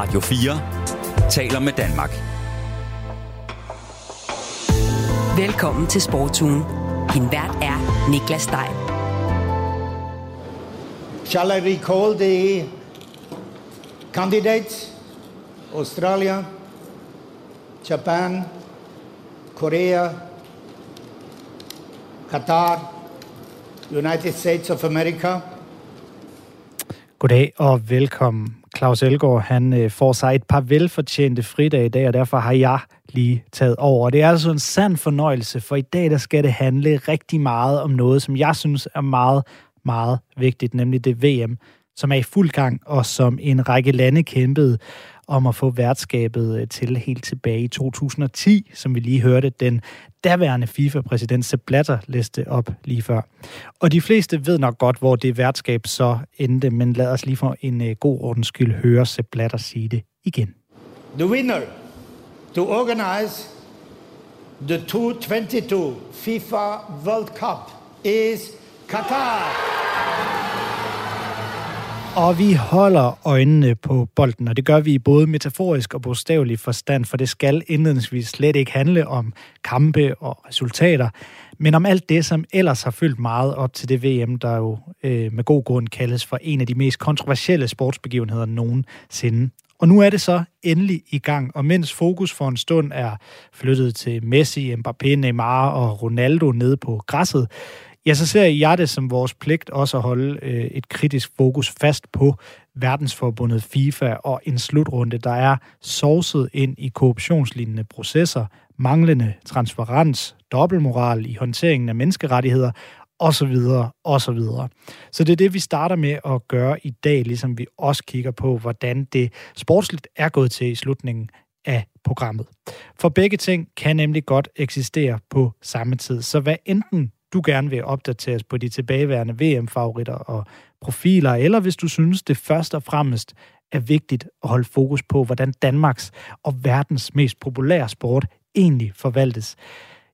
Radio 4 taler med Danmark. Velkommen til Sportsugen. Din vært er Niklas Stein. Shall I recall the candidates? Australia, Japan, Korea, Qatar, United States of America. Goddag og velkommen. Claus Elgaard, han øh, får sig et par velfortjente fridage i dag, og derfor har jeg lige taget over. Og det er altså en sand fornøjelse, for i dag der skal det handle rigtig meget om noget, som jeg synes er meget, meget vigtigt, nemlig det VM, som er i fuld gang, og som en række lande kæmpede om at få værtskabet øh, til helt tilbage i 2010, som vi lige hørte den daværende FIFA-præsident Sepp Blatter læste op lige før. Og de fleste ved nok godt, hvor det værtskab så endte, men lad os lige for en øh, god ordens skyld høre Sepp Blatter sige det igen. The winner to organize the 2022 FIFA World Cup is Qatar. Og vi holder øjnene på bolden, og det gør vi både metaforisk og bogstavelig forstand, for det skal indledningsvis slet ikke handle om kampe og resultater, men om alt det, som ellers har fyldt meget op til det VM, der jo øh, med god grund kaldes for en af de mest kontroversielle sportsbegivenheder nogensinde. Og nu er det så endelig i gang, og mens fokus for en stund er flyttet til Messi, Mbappé, Neymar og Ronaldo nede på græsset, ja, så ser jeg det som vores pligt også at holde øh, et kritisk fokus fast på verdensforbundet FIFA og en slutrunde, der er sovset ind i korruptionslignende processer, manglende transparens, dobbeltmoral i håndteringen af menneskerettigheder og så videre, og så videre. Så det er det, vi starter med at gøre i dag, ligesom vi også kigger på, hvordan det sportsligt er gået til i slutningen af programmet. For begge ting kan nemlig godt eksistere på samme tid. Så hvad enten du gerne vil opdateres på de tilbageværende VM-favoritter og profiler, eller hvis du synes, det først og fremmest er vigtigt at holde fokus på, hvordan Danmarks og verdens mest populære sport egentlig forvaltes,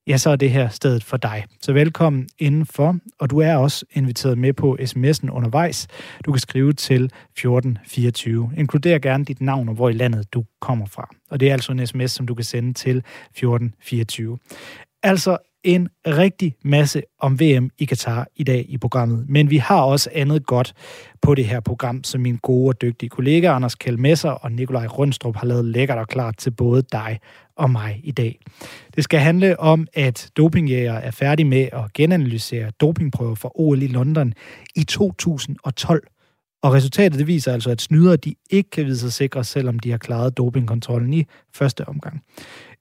ja, så er det her stedet for dig. Så velkommen indenfor, og du er også inviteret med på sms'en undervejs. Du kan skrive til 1424. Inkluder gerne dit navn og hvor i landet du kommer fra. Og det er altså en sms, som du kan sende til 1424. Altså en rigtig masse om VM i Katar i dag i programmet. Men vi har også andet godt på det her program, som min gode og dygtige kollega Anders Kjell og Nikolaj Rundstrup har lavet lækkert og klart til både dig og mig i dag. Det skal handle om, at dopingjæger er færdig med at genanalysere dopingprøver for OL i London i 2012. Og resultatet det viser altså, at snydere de ikke kan vide sig sikre, selvom de har klaret dopingkontrollen i første omgang.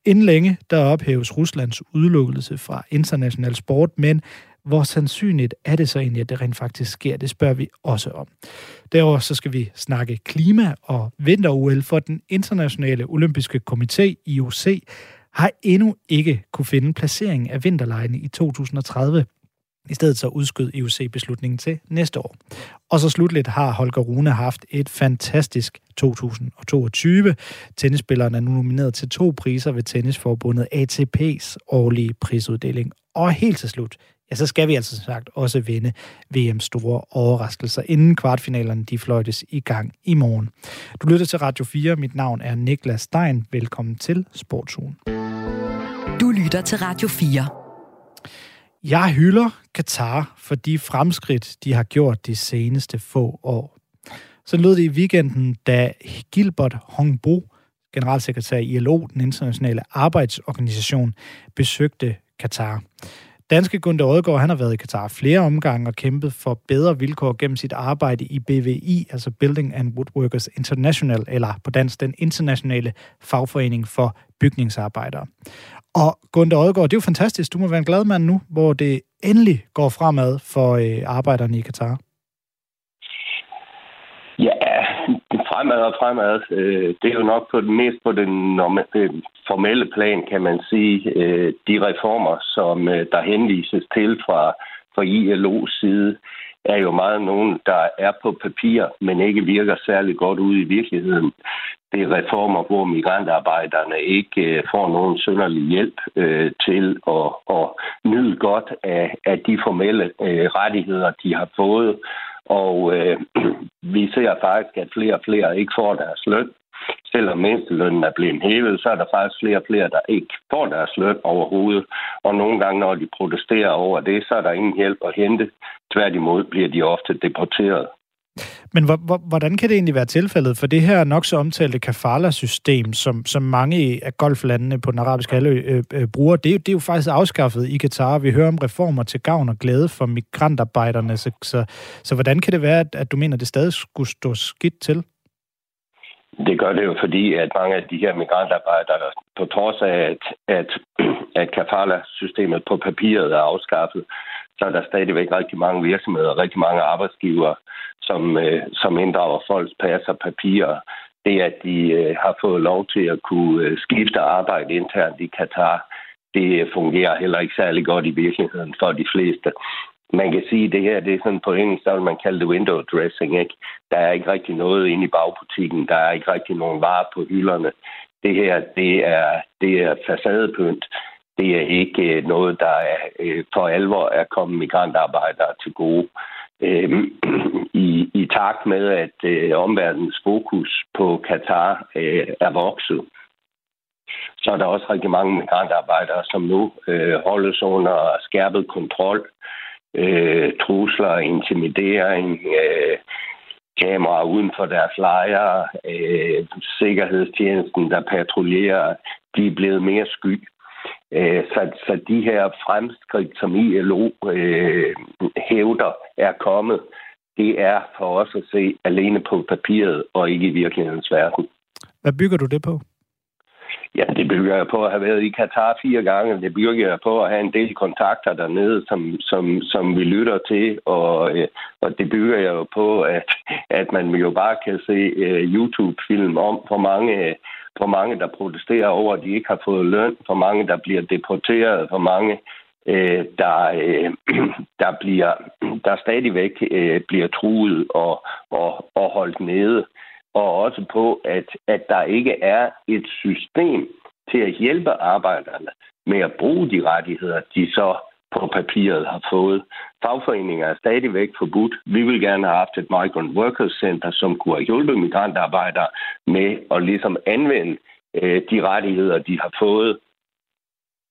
Inden længe, der ophæves Ruslands udelukkelse fra international sport, men hvor sandsynligt er det så egentlig, at det rent faktisk sker? Det spørger vi også om. Derover så skal vi snakke klima og vinter-OL, for den internationale olympiske komité, IOC, har endnu ikke kunne finde placeringen af vinterlejene i 2030. I stedet så udskød IOC beslutningen til næste år. Og så slutligt har Holger Rune haft et fantastisk 2022. Tennisspilleren er nu nomineret til to priser ved Tennisforbundet ATP's årlige prisuddeling. Og helt til slut, ja, så skal vi altså sagt også vinde VM's store overraskelser, inden kvartfinalerne de fløjtes i gang i morgen. Du lytter til Radio 4. Mit navn er Niklas Stein. Velkommen til Sportsugen. Du lytter til Radio 4. Jeg hylder Katar for de fremskridt, de har gjort de seneste få år. Så lød det i weekenden, da Gilbert Hongbo, generalsekretær i ILO, den internationale arbejdsorganisation, besøgte Katar. Danske Gunther Odgaard, han har været i Katar flere omgange og kæmpet for bedre vilkår gennem sit arbejde i BVI, altså Building and Woodworkers International, eller på dansk den internationale fagforening for bygningsarbejdere. Og Gunther Odgaard, det er jo fantastisk. Du må være en glad mand nu, hvor det endelig går fremad for øh, arbejderne i Katar. Ja, fremad og fremad. Øh, det er jo nok på den mest på den øh, formelle plan, kan man sige. Øh, de reformer, som øh, der henvises til fra, fra ILO's side, er jo meget nogen, der er på papir, men ikke virker særlig godt ude i virkeligheden. Det er reformer, hvor migrantarbejderne ikke øh, får nogen sønderlig hjælp øh, til at, at nyde godt af, af de formelle øh, rettigheder, de har fået. Og øh, vi ser faktisk, at flere og flere ikke får deres løn. selvom mindstelønnen er blevet hævet, så er der faktisk flere og flere, der ikke får deres løn overhovedet. Og nogle gange, når de protesterer over det, så er der ingen hjælp at hente. Tværtimod bliver de ofte deporteret. Men hvordan kan det egentlig være tilfældet? For det her nok så omtalte kafala-system, som, som mange af golflandene på den arabiske halvø øh, øh, bruger, det er, det er jo faktisk afskaffet i Katar. Vi hører om reformer til gavn og glæde for migrantarbejderne. Så, så, så hvordan kan det være, at, at du mener, at det stadig skulle stå skidt til? Det gør det jo, fordi at mange af de her migrantarbejdere, på trods af, at, at, at kafala-systemet på papiret er afskaffet, så er der stadigvæk rigtig mange virksomheder, rigtig mange arbejdsgivere, som, øh, som inddrager folks pas og papirer. Det, at de øh, har fået lov til at kunne øh, skifte arbejde internt i Katar, det fungerer heller ikke særlig godt i virkeligheden for de fleste. Man kan sige, at det her det er sådan på engelsk, så vil man kalde det window dressing. Ikke? Der er ikke rigtig noget inde i bagbutikken. Der er ikke rigtig nogen varer på hylderne. Det her, det er, det er facadepynt. Det er ikke øh, noget, der er, for alvor er kommet migrantarbejdere til gode øh, Øhm, i, i takt med, at øh, omverdens fokus på Katar øh, er vokset. Så er der også rigtig mange migrantarbejdere, som nu øh, holdes under skærpet kontrol, øh, trusler, intimidering, øh, kameraer uden for deres lejre, øh, sikkerhedstjenesten, der patruljerer, de er blevet mere sky. Øh, så, så de her fremskridt, som ILO øh, hævder er kommet, det er for os at se alene på papiret og ikke i virkelighedens verden. Hvad bygger du det på? Ja, det bygger jeg på at have været i Katar fire gange. Det bygger jeg på at have en del kontakter dernede, som, som, som vi lytter til. Og, øh, og det bygger jeg jo på, at, at man jo bare kan se uh, YouTube-film om, hvor mange for mange, der protesterer over, at de ikke har fået løn, for mange, der bliver deporteret, for mange, øh, der, øh, der, bliver, der stadigvæk øh, bliver truet og, og, og holdt nede. Og også på, at, at der ikke er et system til at hjælpe arbejderne med at bruge de rettigheder, de så på papiret har fået. Fagforeninger er stadigvæk forbudt. Vi vil gerne have haft et Migrant Workers Center, som kunne have hjulpet migrantarbejdere med at ligesom anvende øh, de rettigheder, de har fået.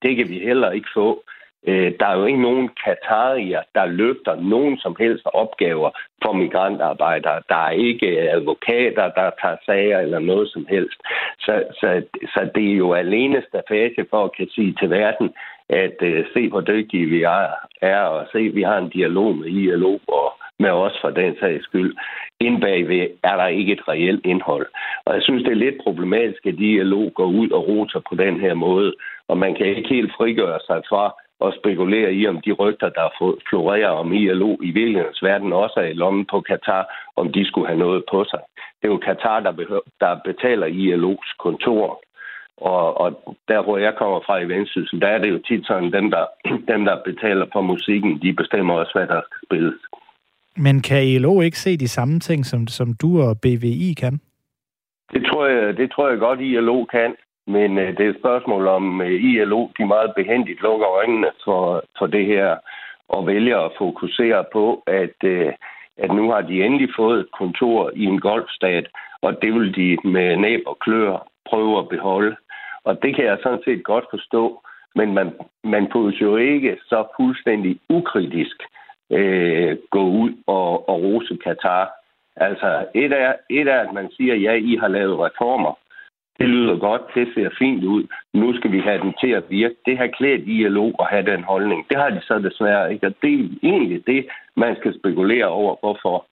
Det kan vi heller ikke få. Øh, der er jo ikke nogen katarier, der løfter nogen som helst opgaver for migrantarbejdere. Der er ikke advokater, der tager sager eller noget som helst. Så, så, så det er jo alene stafage for at kan sige til verden, at øh, se, hvor dygtige vi er, er, og se, at vi har en dialog med ILO og med os for den sags skyld. Ind bagved er der ikke et reelt indhold. Og jeg synes, det er lidt problematisk, at ILO går ud og roter på den her måde, og man kan ikke helt frigøre sig fra at spekulere i, om de rygter, der florerer om ILO i virkelighedens verden, også er i lommen på Katar, om de skulle have noget på sig. Det er jo Katar, der, behøver, der betaler ILO's kontor. Og, og der, hvor jeg kommer fra i Vendsyssel, der er det jo tit sådan, dem der, dem, der betaler for musikken, de bestemmer også, hvad der skal spilles. Men kan ILO ikke se de samme ting, som, som du og BVI kan? Det tror jeg, det tror jeg godt, ILO kan. Men øh, det er et spørgsmål om øh, ILO, de meget behendigt lukker øjnene for, for det her og vælger at fokusere på, at, øh, at nu har de endelig fået et kontor i en golfstat, og det vil de med næb og klør prøve at beholde. Og det kan jeg sådan set godt forstå, men man, man kunne jo ikke så fuldstændig ukritisk øh, gå ud og, og rose Katar. Altså, et er, et er, at man siger, ja, I har lavet reformer. Det lyder godt, det ser fint ud. Nu skal vi have den til at virke. Det har klædt ILO at have den holdning. Det har de så desværre ikke. Og det er egentlig det, man skal spekulere over, hvorfor.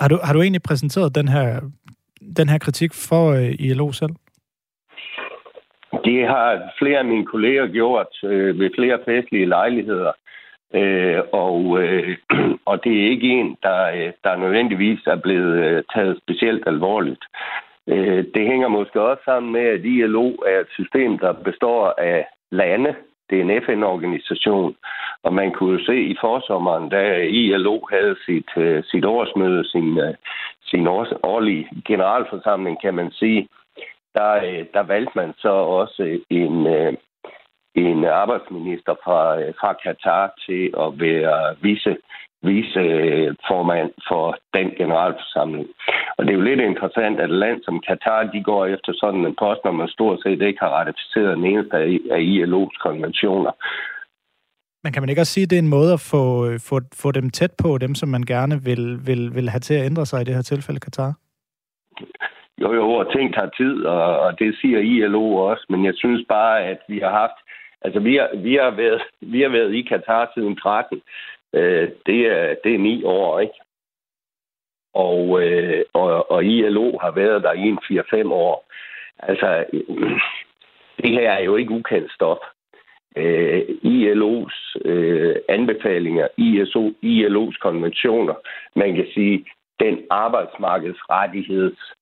Har du, har du egentlig præsenteret den her, den her kritik for øh, ILO selv? Det har flere af mine kolleger gjort øh, ved flere festlige lejligheder. Øh, og, øh, og det er ikke en, der, øh, der nødvendigvis er blevet øh, taget specielt alvorligt. Øh, det hænger måske også sammen med, at ILO er et system, der består af lande. Det er en FN-organisation, og man kunne jo se i forsommeren, da ILO havde sit, øh, sit årsmøde, sin, øh, sin års, årlige generalforsamling, kan man sige, øh, Øh, der valgte man så også en, øh, en arbejdsminister fra, fra Katar til at være vice viceformand for den generalforsamling. Og det er jo lidt interessant, at et land som Katar, de går efter sådan en post, når man stort set ikke har ratificeret den eneste af ILO's konventioner. Men kan man ikke også sige, at det er en måde at få, øh, få, få dem tæt på, dem som man gerne vil, vil, vil have til at ændre sig i det her tilfælde, Katar? Jo, jo, og ting tager tid, og, og det siger ILO også, men jeg synes bare, at vi har haft, altså vi har, vi har, været, vi har været i Katar siden 13. Øh, det, er, det er ni år, ikke? Og, øh, og, og ILO har været der i en 4-5 år. Altså, det her er jo ikke ukendt stof øh, ILO's øh, anbefalinger, ISO, ILO's konventioner. Man kan sige, den arbejdsmarkedsrettigheds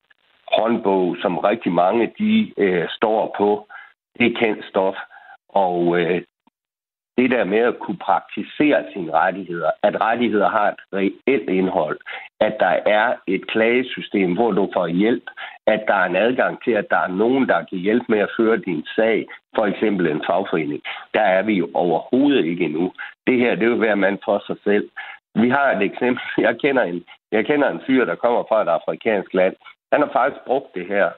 håndbog, som rigtig mange de øh, står på, det er kendt stof. Og øh, det der med at kunne praktisere sine rettigheder, at rettigheder har et reelt indhold, at der er et klagesystem, hvor du får hjælp, at der er en adgang til, at der er nogen, der kan hjælpe med at føre din sag, for eksempel en fagforening. Der er vi jo overhovedet ikke endnu. Det her, det vil være mand for sig selv. Vi har et eksempel. Jeg kender en, jeg kender en fyr, der kommer fra et afrikansk land. Han har faktisk brugt det her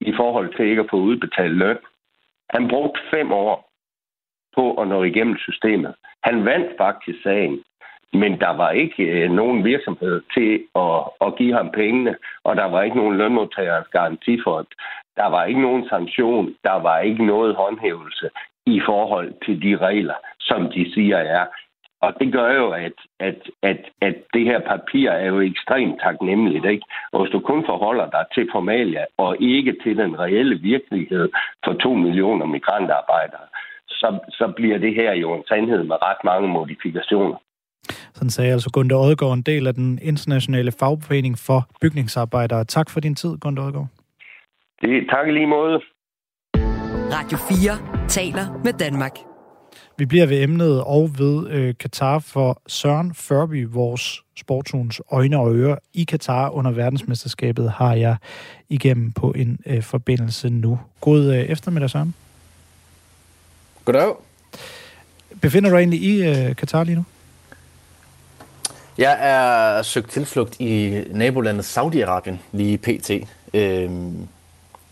i forhold til ikke at få udbetalt løn. Han brugte fem år på at nå igennem systemet. Han vandt faktisk sagen, men der var ikke øh, nogen virksomhed til at, at give ham pengene, og der var ikke nogen lønmodtagerens garantifond. Der var ikke nogen sanktion, der var ikke noget håndhævelse i forhold til de regler, som de siger er. Og det gør jo, at, at, at, at det her papir er jo ekstremt taknemmeligt. Ikke? Og hvis du kun forholder dig til formalia og ikke til den reelle virkelighed for to millioner migrantarbejdere, så, så bliver det her jo en sandhed med ret mange modifikationer. Sådan sagde altså Gunde Odegaard, en del af den internationale fagforening for bygningsarbejdere. Tak for din tid, Gunde Odegaard. Det, tak i lige måde. Radio 4 taler med Danmark. Vi bliver ved emnet og ved øh, Katar for Søren Førby, vores sportsugens øjne og ører i Katar under verdensmesterskabet, har jeg igennem på en øh, forbindelse nu. God øh, eftermiddag, Søren. Goddag. Befinder du egentlig i øh, Katar lige nu? Jeg er søgt tilflugt i nabolandet Saudi-Arabien lige pt. Øhm,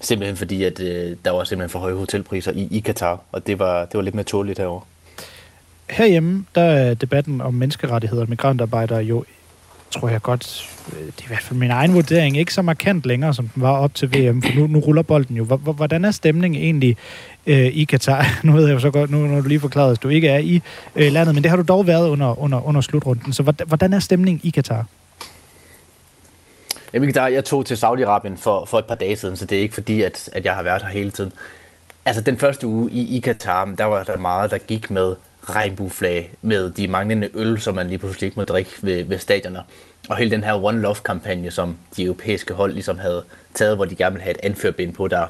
simpelthen fordi, at øh, der var simpelthen for høje hotelpriser i, i Katar, og det var, det var lidt mere tåligt herovre. Herhjemme, der er debatten om menneskerettigheder og migrantarbejdere jo, tror jeg godt, øh, det er i hvert fald min egen vurdering, ikke så markant længere, som den var op til VM, for nu, nu ruller bolden jo. Hvordan er stemningen egentlig øh, i Katar. Nu ved jeg jo så godt, nu når du lige forklaret, at du ikke er i øh, landet, men det har du dog været under, under, under slutrunden. Så hvordan er stemningen i Katar? Jamen, Katar, jeg tog til Saudi-Arabien for, for et par dage siden, så det er ikke fordi, at, at jeg har været her hele tiden. Altså, den første uge i, i Katar, der var der meget, der gik med regnbueflag, med de manglende øl, som man lige pludselig ikke må drikke ved, ved stadioner. Og hele den her One Love-kampagne, som de europæiske hold ligesom havde taget, hvor de gerne ville have et anførbind på, der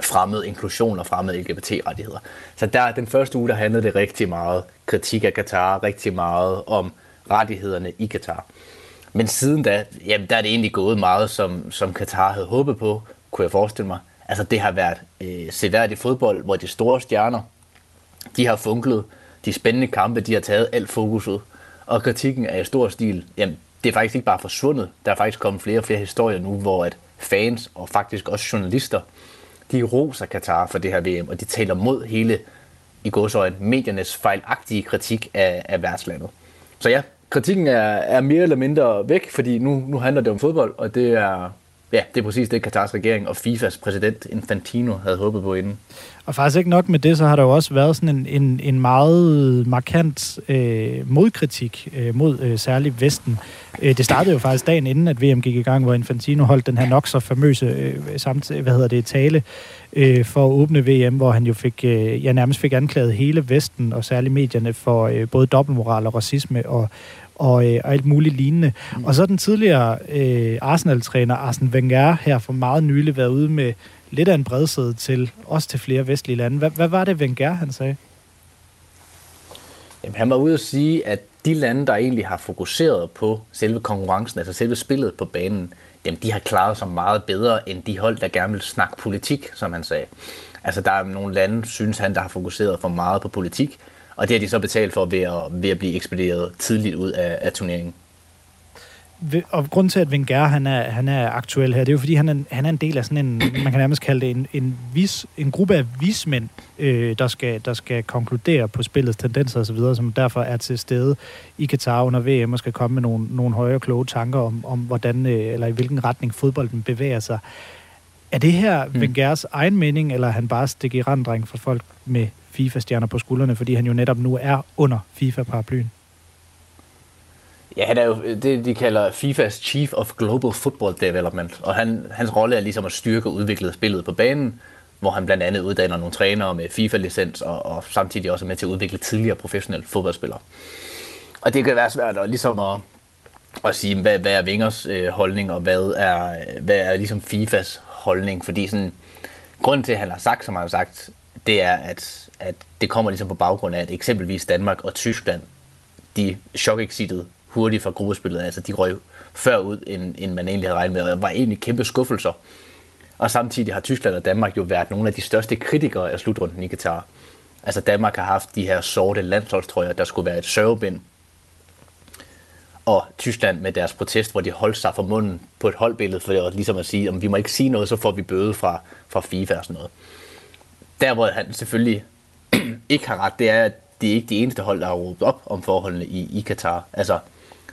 fremmede inklusion og fremmede LGBT-rettigheder. Så der den første uge, der handlede det rigtig meget kritik af Katar, rigtig meget om rettighederne i Katar. Men siden da, jamen, der er det egentlig gået meget, som, som Katar havde håbet på, kunne jeg forestille mig. Altså det har været øh, seværdigt fodbold, hvor de store stjerner, de har funklet. De spændende kampe, de har taget alt fokuset. Og kritikken er i stor stil, jamen det er faktisk ikke bare forsvundet. Der er faktisk kommet flere og flere historier nu, hvor at fans og faktisk også journalister de roser Katar for det her VM, og de taler mod hele, i godsøjne, mediernes fejlagtige kritik af, af værtslandet. Så ja, kritikken er, er mere eller mindre væk, fordi nu, nu handler det om fodbold, og det er, ja, det er præcis det, Katars regering og FIFAs præsident Infantino havde håbet på inden. Og faktisk ikke nok med det, så har der jo også været sådan en, en, en meget markant øh, modkritik øh, mod øh, særligt Vesten. Øh, det startede jo faktisk dagen inden, at VM gik i gang, hvor Infantino holdt den her nok så famøse øh, samt, hvad hedder det, tale øh, for at åbne VM, hvor han jo fik, øh, ja, nærmest fik anklaget hele Vesten og særligt medierne for øh, både dobbeltmoral og racisme og, og, øh, og alt muligt lignende. Mm. Og så den tidligere øh, Arsenal-træner Arsene Wenger her for meget nylig været ude med lidt af en bredsæde til, også til flere vestlige lande. Hvad, hvad var det, Wenger han sagde? Jamen, han var ude at sige, at de lande, der egentlig har fokuseret på selve konkurrencen, altså selve spillet på banen, dem, de har klaret sig meget bedre end de hold, der gerne vil snakke politik, som han sagde. Altså, der er nogle lande, synes han, der har fokuseret for meget på politik, Og det har de så betalt for ved at, ved at blive ekspederet tidligt ud af, af turneringen og grunden til, at Wenger han er, han er aktuel her, det er jo fordi, han er, han er en del af sådan en, man kan nærmest kalde det en, en, vis, en gruppe af vismænd, øh, der, skal, der skal konkludere på spillets tendenser osv., som derfor er til stede i Katar under VM og skal komme med nogle, nogle højere kloge tanker om, om hvordan, øh, eller i hvilken retning fodbolden bevæger sig. Er det her mm. Wengers egen mening, eller er han bare stikker i randdreng for folk med FIFA-stjerner på skuldrene, fordi han jo netop nu er under FIFA-paraplyen? Ja, han er jo det, de kalder FIFA's Chief of Global Football Development, og han, hans rolle er ligesom at styrke og udvikle spillet på banen, hvor han blandt andet uddanner nogle trænere med FIFA-licens, og, og samtidig også er med til at udvikle tidligere professionelle fodboldspillere. Og det kan være svært at, ligesom at, at sige, hvad, hvad er Vingers øh, holdning, og hvad er, hvad er ligesom FIFAs holdning, fordi sådan, grunden til, at han har sagt, som han har sagt, det er, at, at det kommer ligesom på baggrund af, at eksempelvis Danmark og Tyskland, de chok hurtigt fra gruppespillet. Altså, de røg før ud, end, end man egentlig havde regnet med, og var egentlig kæmpe skuffelser. Og samtidig har Tyskland og Danmark jo været nogle af de største kritikere af slutrunden i Qatar. Altså Danmark har haft de her sorte landsholdstrøjer, der skulle være et sørgebind. Og Tyskland med deres protest, hvor de holdt sig for munden på et holdbillede, for at ligesom at sige, om vi må ikke sige noget, så får vi bøde fra, fra FIFA og sådan noget. Der hvor han selvfølgelig ikke har ret, det er, at det er ikke det eneste hold, der har råbt op om forholdene i, i Katar. Altså,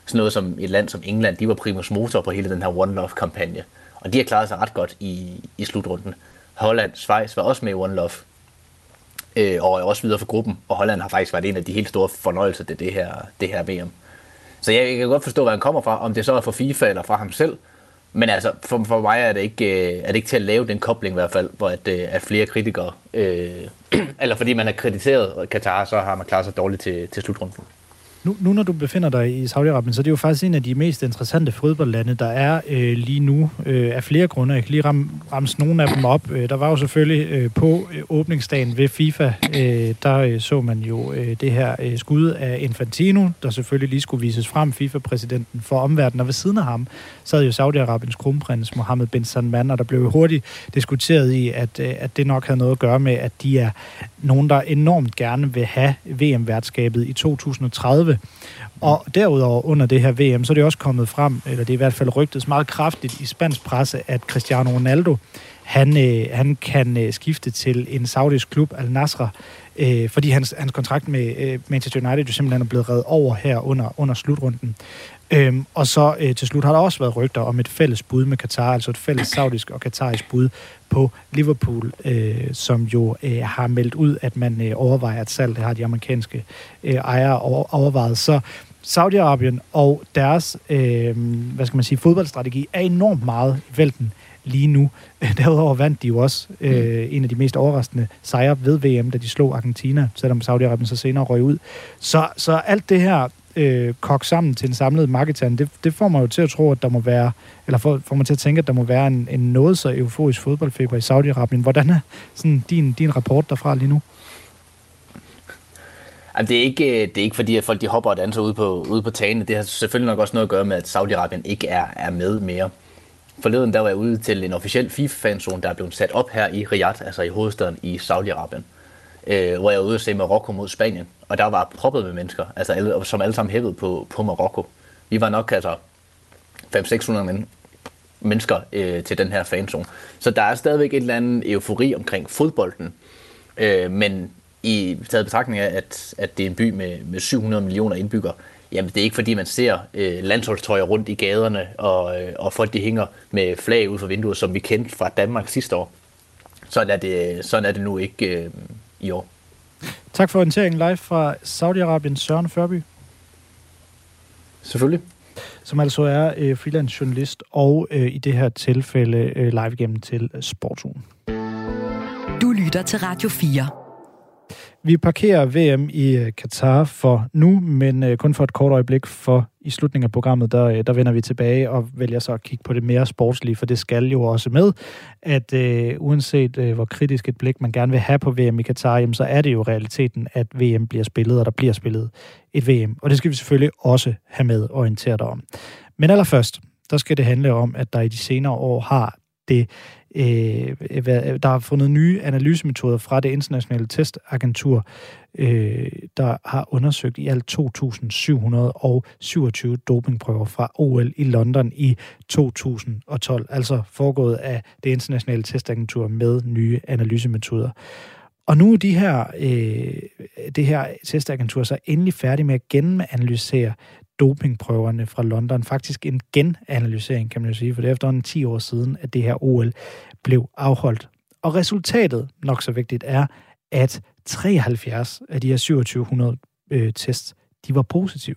sådan noget som et land som England, de var primus motor på hele den her One Love-kampagne. Og de har klaret sig ret godt i, i slutrunden. Holland, Schweiz var også med i One Love, øh, og er også videre for gruppen. Og Holland har faktisk været en af de helt store fornøjelser til det her, det her VM. Så jeg, jeg kan godt forstå, hvor han kommer fra, om det så er fra FIFA eller fra ham selv. Men altså, for, for mig er det, ikke, øh, er det ikke til at lave den kobling i hvert fald, hvor at, øh, at flere kritikere, øh, eller fordi man har kritiseret Katar, så har man klaret sig dårligt til, til slutrunden. Nu, nu når du befinder dig i Saudi-Arabien, så er det jo faktisk en af de mest interessante fodboldlande, der er øh, lige nu, øh, af flere grunde. Jeg kan lige ram, ramse nogle af dem op. Øh, der var jo selvfølgelig øh, på øh, åbningsdagen ved FIFA, øh, der øh, så man jo øh, det her øh, skud af Infantino, der selvfølgelig lige skulle vises frem, FIFA-præsidenten for omverdenen. Og ved siden af ham sad jo Saudi-Arabiens kronprins Mohammed bin Salman, og der blev jo hurtigt diskuteret i, at, øh, at det nok havde noget at gøre med, at de er nogen, der enormt gerne vil have VM-værtskabet i 2030. Og derudover under det her VM, så er det også kommet frem, eller det er i hvert fald rygtet meget kraftigt i spansk presse, at Cristiano Ronaldo, han, øh, han kan øh, skifte til en saudisk klub, Al Nasra, øh, fordi hans, hans kontrakt med øh, Manchester United jo simpelthen er blevet reddet over her under, under slutrunden. Øhm, og så øh, til slut har der også været rygter om et fælles bud med Katar, altså et fælles saudisk og katarisk bud på Liverpool, øh, som jo øh, har meldt ud, at man øh, overvejer at salg. Det har de amerikanske øh, ejere overvejet. Så Saudi-Arabien og deres, øh, hvad skal man sige, fodboldstrategi er enormt meget i vælten lige nu. Derudover vandt de jo også øh, en af de mest overraskende sejre ved VM, da de slog Argentina, selvom Saudi-Arabien så senere røg ud. Så, så alt det her øh, kogt sammen til en samlet marketing, det, det får mig jo til at tro, at der må være, eller får, får mig til at tænke, at der må være en, en noget så euforisk fodboldfeber i Saudi-Arabien. Hvordan er sådan din, din rapport derfra lige nu? Jamen, det, er ikke, øh, det er ikke fordi, at folk de hopper og danser ude på, ude på tagene. Det har selvfølgelig nok også noget at gøre med, at Saudi-Arabien ikke er, er med mere. Forleden der var jeg ude til en officiel FIFA-fanzone, der er blevet sat op her i Riyadh, altså i hovedstaden i Saudi-Arabien øh, hvor jeg var ude og se Marokko mod Spanien, og der var proppet med mennesker, altså alle, som alle sammen hævede på, på Marokko. Vi var nok altså 500-600 men, mennesker øh, til den her fanzone. Så der er stadigvæk et eller andet eufori omkring fodbolden, øh, men i taget betragtning af, at, at det er en by med, med 700 millioner indbyggere, jamen det er ikke fordi, man ser øh, landsholdstrøjer rundt i gaderne, og, øh, og folk de hænger med flag ud for vinduet, som vi kendte fra Danmark sidste år. Sådan er det, sådan er det nu ikke øh, i år. Tak for orienteringen live fra Saudi-Arabien, Søren Førby. Selvfølgelig. Som altså er øh, freelance journalist og øh, i det her tilfælde øh, live igennem til øh, Sportsugen. Du lytter til Radio 4. Vi parkerer VM i øh, Katar for nu, men øh, kun for et kort øjeblik, for i slutningen af programmet, der, øh, der vender vi tilbage og vælger så at kigge på det mere sportslige, for det skal jo også med, at øh, uanset øh, hvor kritisk et blik man gerne vil have på VM i Katar, jamen, så er det jo realiteten, at VM bliver spillet, og der bliver spillet et VM. Og det skal vi selvfølgelig også have med orienteret om. Men allerførst, der skal det handle om, at der i de senere år har det, øh, der har fundet nye analysemetoder fra det internationale testagentur, øh, der har undersøgt i alt 2.727 dopingprøver fra OL i London i 2012, altså foregået af det internationale testagentur med nye analysemetoder. Og nu er de her, øh, det her testagentur så endelig færdig med at gennemanalysere dopingprøverne fra London. Faktisk en genanalysering, kan man jo sige, for det er efterhånden 10 år siden, at det her OL blev afholdt. Og resultatet, nok så vigtigt, er, at 73 af de her 2700 øh, tests, de var positive.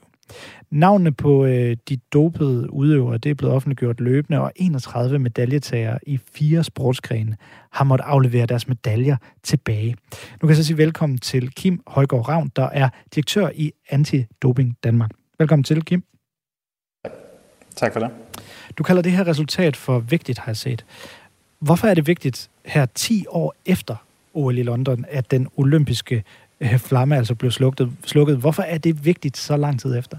Navnene på øh, de dopede udøvere, det er blevet offentliggjort løbende, og 31 medaljetagere i fire sportsgrene har måttet aflevere deres medaljer tilbage. Nu kan jeg så sige velkommen til Kim Højgaard Ravn, der er direktør i Anti-Doping Danmark. Velkommen til, Kim. Tak for det. Du kalder det her resultat for vigtigt, har jeg set. Hvorfor er det vigtigt her 10 år efter OL i London, at den olympiske øh, flamme altså blev slukket, slukket? Hvorfor er det vigtigt så lang tid efter?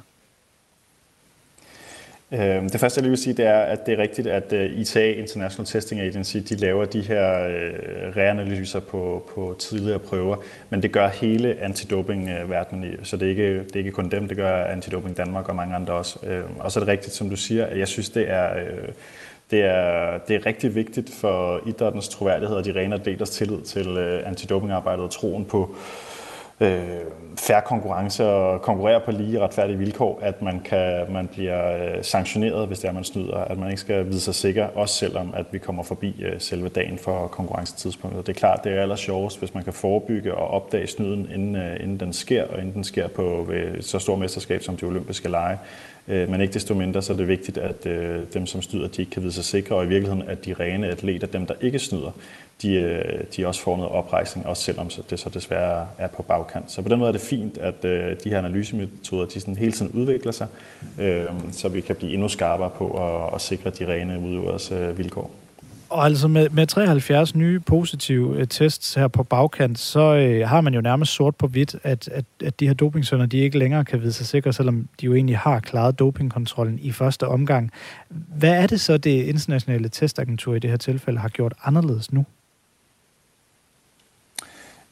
Øhm, det første, jeg lige vil sige, det er, at det er rigtigt, at øh, ITA, International Testing Agency, de laver de her øh, reanalyser på, på tidligere prøver, men det gør hele antidoping-verdenen, så det er, ikke, det er ikke kun dem, det gør Antidoping Danmark og mange andre også. Øhm, og så er det rigtigt, som du siger, at jeg synes, det er... Øh, det er, det er rigtig vigtigt for idrættens troværdighed og de rene atleters tillid til antidopingarbejdet og troen på, øh, Øh, færre konkurrence og konkurrere på lige retfærdige vilkår, at man, kan, man bliver øh, sanktioneret, hvis det er, man snyder, at man ikke skal vide sig sikker, også selvom at vi kommer forbi øh, selve dagen for konkurrencetidspunktet. Det er klart, det er aller sjovest, hvis man kan forebygge og opdage snyden, inden, inden den sker, og inden den sker på ved så stor mesterskab som de olympiske lege. Men ikke desto mindre så er det vigtigt, at dem, som snyder, de ikke kan vide sig sikre, og i virkeligheden, at de rene atleter, dem, der ikke snyder, de, øh, de også får noget oprejsning, også selvom det så desværre er på bagkant. Så på den måde er det fint, at øh, de her analysemetoder de sådan hele tiden udvikler sig, øh, så vi kan blive endnu skarpere på at, at sikre de rene udøveres vilkår. Og altså med, med 73 nye positive tests her på bagkant, så øh, har man jo nærmest sort på hvidt, at, at, at de her dopingsønder, de ikke længere kan vide sig sikre, selvom de jo egentlig har klaret dopingkontrollen i første omgang. Hvad er det så, det internationale testagentur i det her tilfælde har gjort anderledes nu?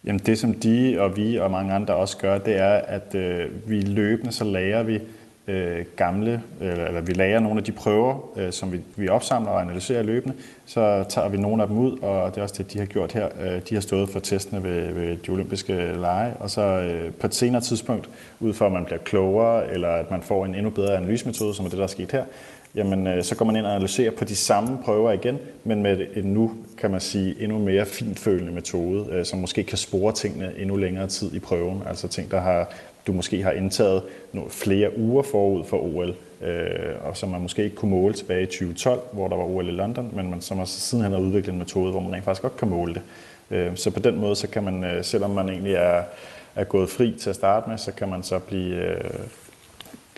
Jamen det, som de og vi og mange andre også gør, det er, at øh, vi løbende så lærer vi øh, gamle, eller, eller vi lærer nogle af de prøver, øh, som vi, vi opsamler og analyserer løbende, så tager vi nogle af dem ud, og det er også det, de har gjort her. Øh, de har stået for testene ved, ved de olympiske lege, og så øh, på et senere tidspunkt, ud for at man bliver klogere, eller at man får en endnu bedre analysemetode, som er det, der er sket her, jamen øh, så går man ind og analyserer på de samme prøver igen, men med en nu, kan man sige, endnu mere finfølende metode, øh, som måske kan spore tingene endnu længere tid i prøven. Altså ting, der har, du måske har indtaget flere uger forud for OL, øh, og som man måske ikke kunne måle tilbage i 2012, hvor der var OL i London, men man, som også sidenhen har udviklet en metode, hvor man rent faktisk godt kan måle det. Øh, så på den måde, så kan man, øh, selvom man egentlig er, er gået fri til at starte med, så kan man så blive øh,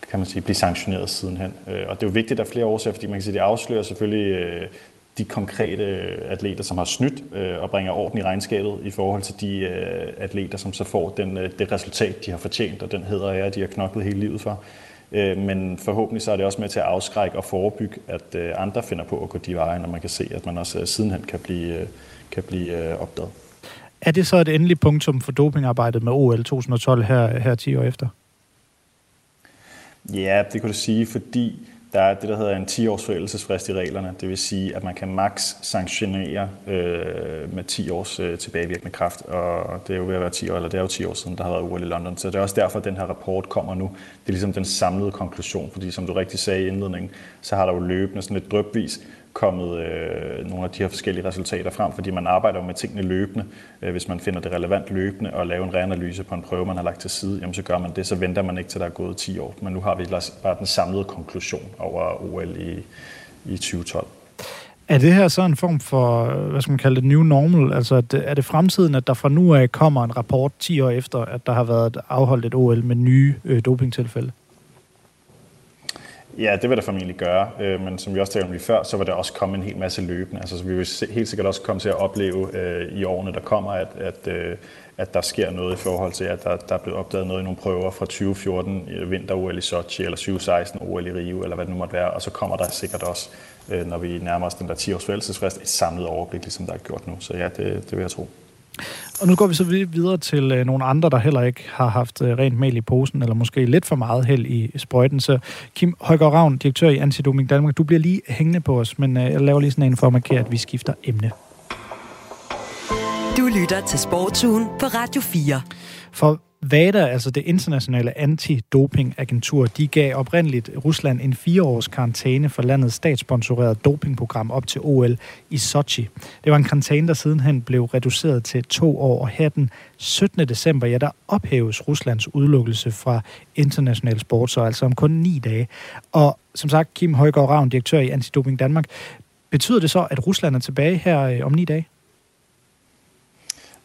kan man sige, blive sanktioneret sidenhen. Øh, og det er jo vigtigt af flere årsager, fordi man kan sige, det afslører selvfølgelig øh, de konkrete øh, atleter, som har snydt og bringer orden i regnskabet i forhold til de atleter, som så får den, det resultat, de har fortjent, og den hedder jeg, de har knoklet hele livet for. Men forhåbentlig så er det også med til at afskrække og forebygge, at andre finder på at gå de veje, når man kan se, at man også sidenhen kan blive, kan blive opdaget. Er det så et endeligt punktum for dopingarbejdet med OL 2012 her, her 10 år efter? Ja, det kunne du sige, fordi der er det, der hedder en 10-års forældelsesfrist i reglerne. Det vil sige, at man kan maks sanktionere øh, med 10 års øh, tilbagevirkende kraft. Og det er jo ved at være 10 år, eller det er jo 10 år siden, der har været OL i London. Så det er også derfor, at den her rapport kommer nu. Det er ligesom den samlede konklusion, fordi som du rigtig sagde i indledningen, så har der jo løbende sådan lidt drøbvis kommet øh, nogle af de her forskellige resultater frem, fordi man arbejder med tingene løbende. Øh, hvis man finder det relevant løbende og lave en reanalyse på en prøve, man har lagt til side, jamen så gør man det, så venter man ikke til der er gået 10 år. Men nu har vi bare den samlede konklusion over OL i, i 2012. Er det her så en form for, hvad skal man kalde det, new normal? Altså er det fremtiden, at der fra nu af kommer en rapport 10 år efter, at der har været afholdt et OL med nye øh, dopingtilfælde? Ja, det vil der formentlig gøre, øh, men som vi også talte om lige før, så vil der også komme en hel masse løbende. Altså, så vi vil helt sikkert også komme til at opleve øh, i årene, der kommer, at, at, øh, at der sker noget i forhold til, at der, der er blevet opdaget noget i nogle prøver fra 2014 øh, vinter-OL i Sochi, eller 2016 OL i Rio, eller hvad det nu måtte være, og så kommer der sikkert også, øh, når vi nærmer os den der 10 års fællesfrist, et samlet overblik, ligesom der er gjort nu. Så ja, det, det vil jeg tro. Og nu går vi så videre til øh, nogle andre, der heller ikke har haft øh, rent mel i posen, eller måske lidt for meget held i sprøjten. Så Kim Højgaard Ravn, direktør i Antidoping Danmark, du bliver lige hængende på os, men øh, jeg laver lige sådan en for at markere, at vi skifter emne. Du lytter til Sportsugen på Radio 4. For VADA, altså det internationale antidopingagentur, de gav oprindeligt Rusland en fireårs karantæne for landets statssponsorerede dopingprogram op til OL i Sochi. Det var en karantæne, der sidenhen blev reduceret til to år, og her den 17. december, ja, der ophæves Ruslands udelukkelse fra international sport, så altså om kun ni dage. Og som sagt, Kim Højgaard Ravn, direktør i Antidoping Danmark, betyder det så, at Rusland er tilbage her øh, om ni dage?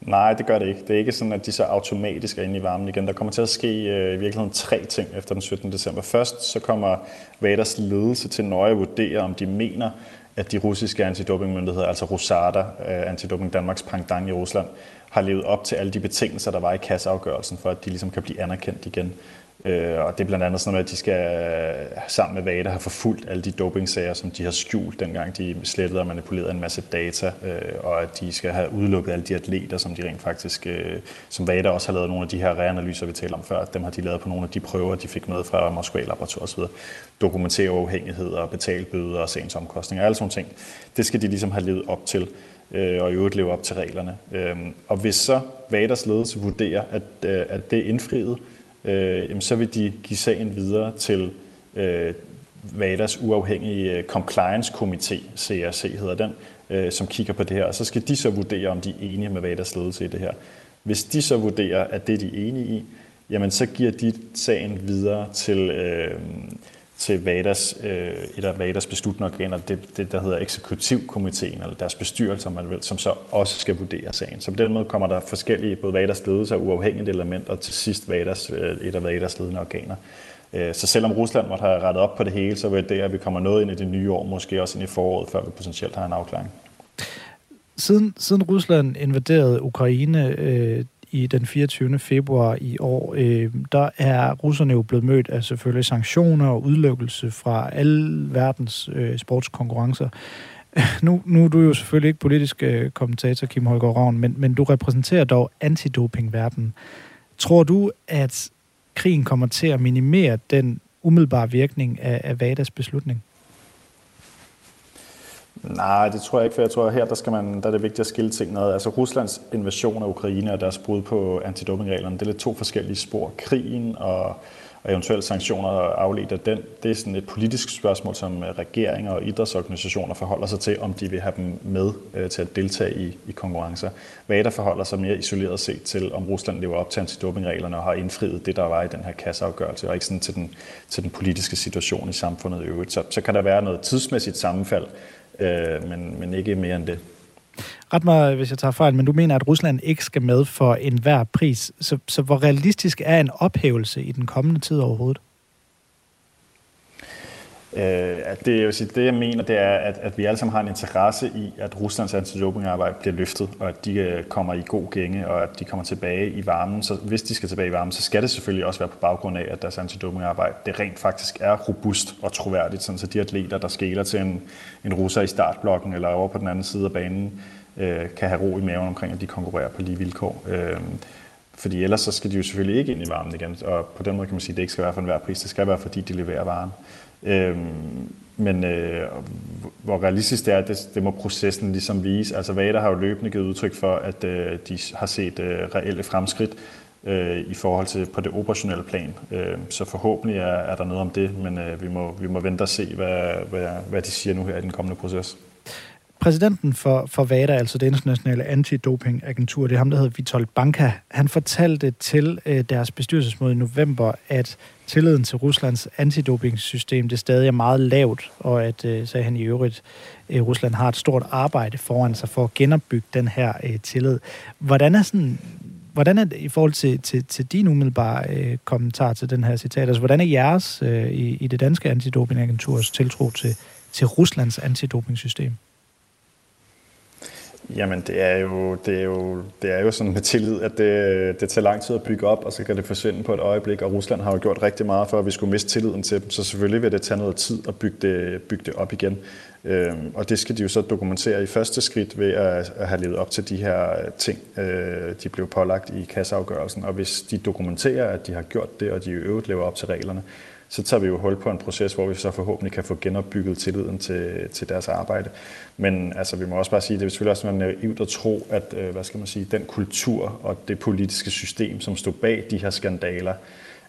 Nej, det gør det ikke. Det er ikke sådan, at de så automatisk er inde i varmen igen. Der kommer til at ske øh, i virkeligheden tre ting efter den 17. december. Først så kommer Vaders ledelse til nøje at vurdere, om de mener, at de russiske antidopingmyndigheder, altså Rosada, øh, Antidoping Danmarks pangdang i Rusland, har levet op til alle de betingelser, der var i kasseafgørelsen, for at de ligesom kan blive anerkendt igen. Øh, og det er blandt andet sådan noget, at de skal sammen med VADA have forfulgt alle de dopingsager, som de har skjult, dengang de slettede og manipulerede en masse data, øh, og at de skal have udelukket alle de atleter, som de rent faktisk, øh, som VADA også har lavet nogle af de her reanalyser, vi talte om før, dem har de lavet på nogle af de prøver, de fik med fra Moskva Laboratoriet osv. Dokumentere uafhængighed og betale bøder og sagens omkostninger, alle sådan ting. Det skal de ligesom have levet op til øh, og i øvrigt leve op til reglerne. Øhm, og hvis så VADAs ledelse vurderer, at, øh, at det er indfriet, øh, jamen, så vil de give sagen videre til øh, VADAs uafhængige øh, compliance komité, CRC hedder den, øh, som kigger på det her, og så skal de så vurdere, om de er enige med VADAs ledelse i det her. Hvis de så vurderer, at det de er enige i, jamen så giver de sagen videre til, øh, til VADAs, øh, et af VADAs besluttende organer, det, det der hedder eksekutivkomiteen, eller deres bestyrelse, man vil, som så også skal vurdere sagen. Så på den måde kommer der forskellige, både VADAs ledelse og uafhængige elementer, og til sidst VADAs, øh, et af VADAs ledende organer. Øh, så selvom Rusland måtte have rettet op på det hele, så vil det, at vi kommer noget ind i det nye år, måske også ind i foråret, før vi potentielt har en afklaring. Siden, siden Rusland invaderede Ukraine øh, i den 24. februar i år, øh, der er russerne jo blevet mødt af selvfølgelig sanktioner og udlukkelse fra alle verdens øh, sportskonkurrencer. Nu, nu er du jo selvfølgelig ikke politisk øh, kommentator, Kim Holger Ravn, men, men du repræsenterer dog antidopingverdenen. Tror du, at krigen kommer til at minimere den umiddelbare virkning af, af VADAs beslutning? Nej, det tror jeg ikke, for jeg tror, at her der, skal man, der er det vigtigt at skille ting noget. Altså Ruslands invasion af Ukraine og deres brud på antidopingreglerne, det er lidt to forskellige spor. Krigen og, og eventuelle sanktioner afledt af den, det er sådan et politisk spørgsmål, som øh, regeringer og idrætsorganisationer forholder sig til, om de vil have dem med øh, til at deltage i, i konkurrencer. Hvad der forholder sig mere isoleret set til, om Rusland lever op til antidopingreglerne og har indfriet det, der var i den her kasseafgørelse, og ikke sådan til den, til den politiske situation i samfundet i øvrigt. Så, så kan der være noget tidsmæssigt sammenfald, øh, men, men ikke mere end det. Ret mig, hvis jeg tager fejl, men du mener, at Rusland ikke skal med for enhver pris. Så, så hvor realistisk er en ophævelse i den kommende tid overhovedet? Øh, det, jeg vil sige, det, jeg mener, det er, at, at vi alle sammen har en interesse i, at Ruslands antidopingarbejde bliver løftet, og at de øh, kommer i god gænge, og at de kommer tilbage i varmen. Så hvis de skal tilbage i varmen, så skal det selvfølgelig også være på baggrund af, at deres antidopingarbejde det rent faktisk er robust og troværdigt, sådan så de atleter, der skæler til en, en russer i startblokken eller over på den anden side af banen, øh, kan have ro i maven omkring, at de konkurrerer på lige vilkår. Øh, fordi ellers så skal de jo selvfølgelig ikke ind i varmen igen, og på den måde kan man sige, at det ikke skal være for enhver pris, det skal være, fordi de leverer varen. Øhm, men øh, hvor realistisk det er, det, det må processen ligesom vise. Altså Vada har jo løbende givet udtryk for, at øh, de har set øh, reelle fremskridt øh, i forhold til på det operationelle plan. Øh, så forhåbentlig er, er der noget om det, men øh, vi, må, vi må vente og se, hvad, hvad, hvad de siger nu her i den kommende proces. Præsidenten for, for VADA, altså det internationale antidopingagentur, det er ham, der hedder Vitold Banka, han fortalte til øh, deres bestyrelsesmøde i november, at tilliden til Ruslands antidopingssystem det stadig er meget lavt, og at, øh, sagde han i øvrigt, øh, Rusland har et stort arbejde foran sig for at genopbygge den her øh, tillid. Hvordan er sådan hvordan er det i forhold til, til, til din umiddelbare øh, kommentar til den her citat? Altså, hvordan er jeres øh, i, i det danske antidopingagenturs tiltro til, til Ruslands antidopingsystem? Jamen, det er jo, det er jo, det er jo sådan med tillid, at det, det tager lang tid at bygge op, og så kan det forsvinde på et øjeblik, og Rusland har jo gjort rigtig meget for, at vi skulle miste tilliden til dem, så selvfølgelig vil det tage noget tid at bygge det, bygge det op igen. Øhm, og det skal de jo så dokumentere i første skridt ved at, at have levet op til de her ting, øh, de blev pålagt i kasseafgørelsen. Og hvis de dokumenterer, at de har gjort det, og de i øvrigt lever op til reglerne, så tager vi jo hul på en proces, hvor vi så forhåbentlig kan få genopbygget tilliden til, til deres arbejde. Men altså, vi må også bare sige, at det er selvfølgelig også være naivt at tro, at øh, hvad skal man sige, den kultur og det politiske system, som stod bag de her skandaler,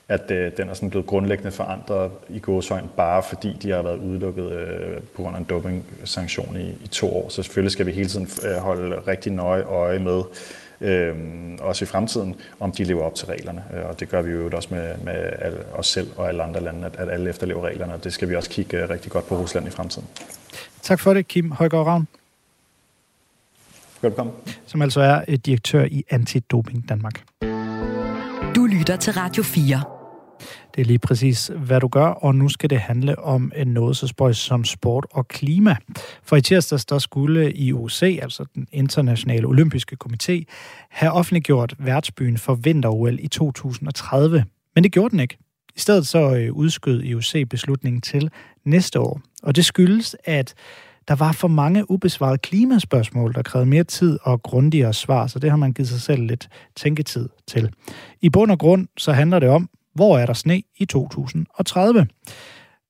at øh, den er sådan blevet grundlæggende forandret i gåsøjne, bare fordi de har været udelukket øh, på grund af en doping-sanktion i, i to år. Så selvfølgelig skal vi hele tiden øh, holde rigtig nøje øje med, øh, også i fremtiden, om de lever op til reglerne. Øh, og det gør vi jo også med, med alle, os selv og alle andre lande, at, at alle efterlever reglerne. Og det skal vi også kigge øh, rigtig godt på Rusland i fremtiden. Tak for det, Kim Højgaard Ravn. Velkommen. Som altså er direktør i Antidoping Danmark. Du lytter til Radio 4. Det er lige præcis, hvad du gør, og nu skal det handle om noget så spøjs som sport og klima. For i tirsdags, der skulle IOC, altså den internationale olympiske komité, have offentliggjort værtsbyen for vinter-OL i 2030. Men det gjorde den ikke. I stedet så øh, udskød IOC beslutningen til næste år. Og det skyldes, at der var for mange ubesvarede klimaspørgsmål, der krævede mere tid og grundigere svar, så det har man givet sig selv lidt tænketid til. I bund og grund så handler det om, hvor er der sne i 2030?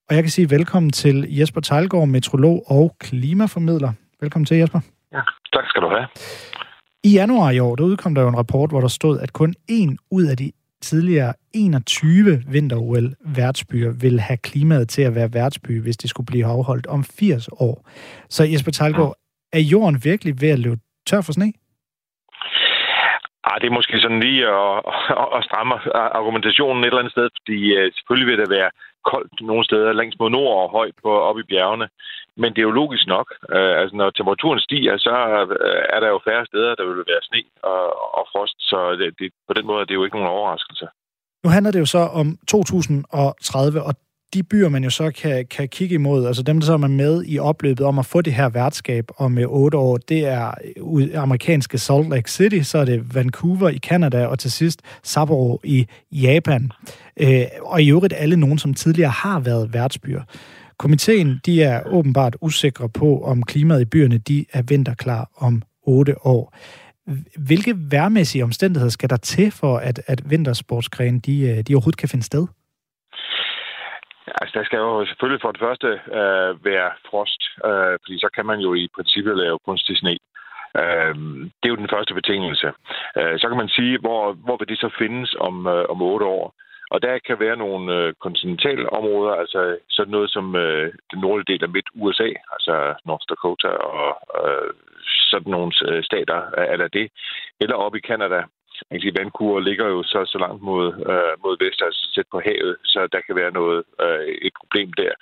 Og jeg kan sige velkommen til Jesper Tejlgaard, metrolog og klimaformidler. Velkommen til, Jesper. Ja, tak skal du have. I januar i år, der udkom der jo en rapport, hvor der stod, at kun en ud af de tidligere 21 vinter værtsbyer vil have klimaet til at være værtsby, hvis det skulle blive afholdt om 80 år. Så Jesper Tejlgaard, ja. er jorden virkelig ved at løbe tør for sne? Ah, det er måske sådan lige at, at, at stramme argumentationen et eller andet sted, fordi uh, selvfølgelig vil det være koldt nogle steder længst mod nord og højt på, op i bjergene. Men det er jo logisk nok. Uh, altså, når temperaturen stiger, så øh, er der jo færre steder, der vil være sne og, og frost. Så det, det, på den måde er det jo ikke nogen overraskelse. Nu handler det jo så om 2030, og de byer, man jo så kan, kan kigge imod, altså dem, der så er med i opløbet om at få det her værtskab om øh, otte år, det er øh, amerikanske Salt Lake City, så er det Vancouver i Canada, og til sidst Sapporo i Japan. Øh, og i øvrigt alle nogen, som tidligere har været værtsbyer. Komiteen de er åbenbart usikre på, om klimaet i byerne de er vinterklar om otte år. Hvilke værmæssige omstændigheder skal der til for, at, at vintersportsgrene de, øh, de overhovedet kan finde sted? Altså, der skal jo selvfølgelig for det første øh, være frost, øh, fordi så kan man jo i princippet lave kunstig sne. Øh, det er jo den første betingelse. Øh, så kan man sige, hvor, hvor vil det så findes om, øh, om otte år? Og der kan være nogle øh, kontinentale områder, altså sådan noget som øh, den nordlige del af midt USA, altså North Dakota og øh, sådan nogle øh, stater øh, eller det, eller op i Canada, man kan sige, Vancouver ligger jo så, så langt mod, øh, mod vest, altså tæt på havet, så der kan være noget øh, et problem der.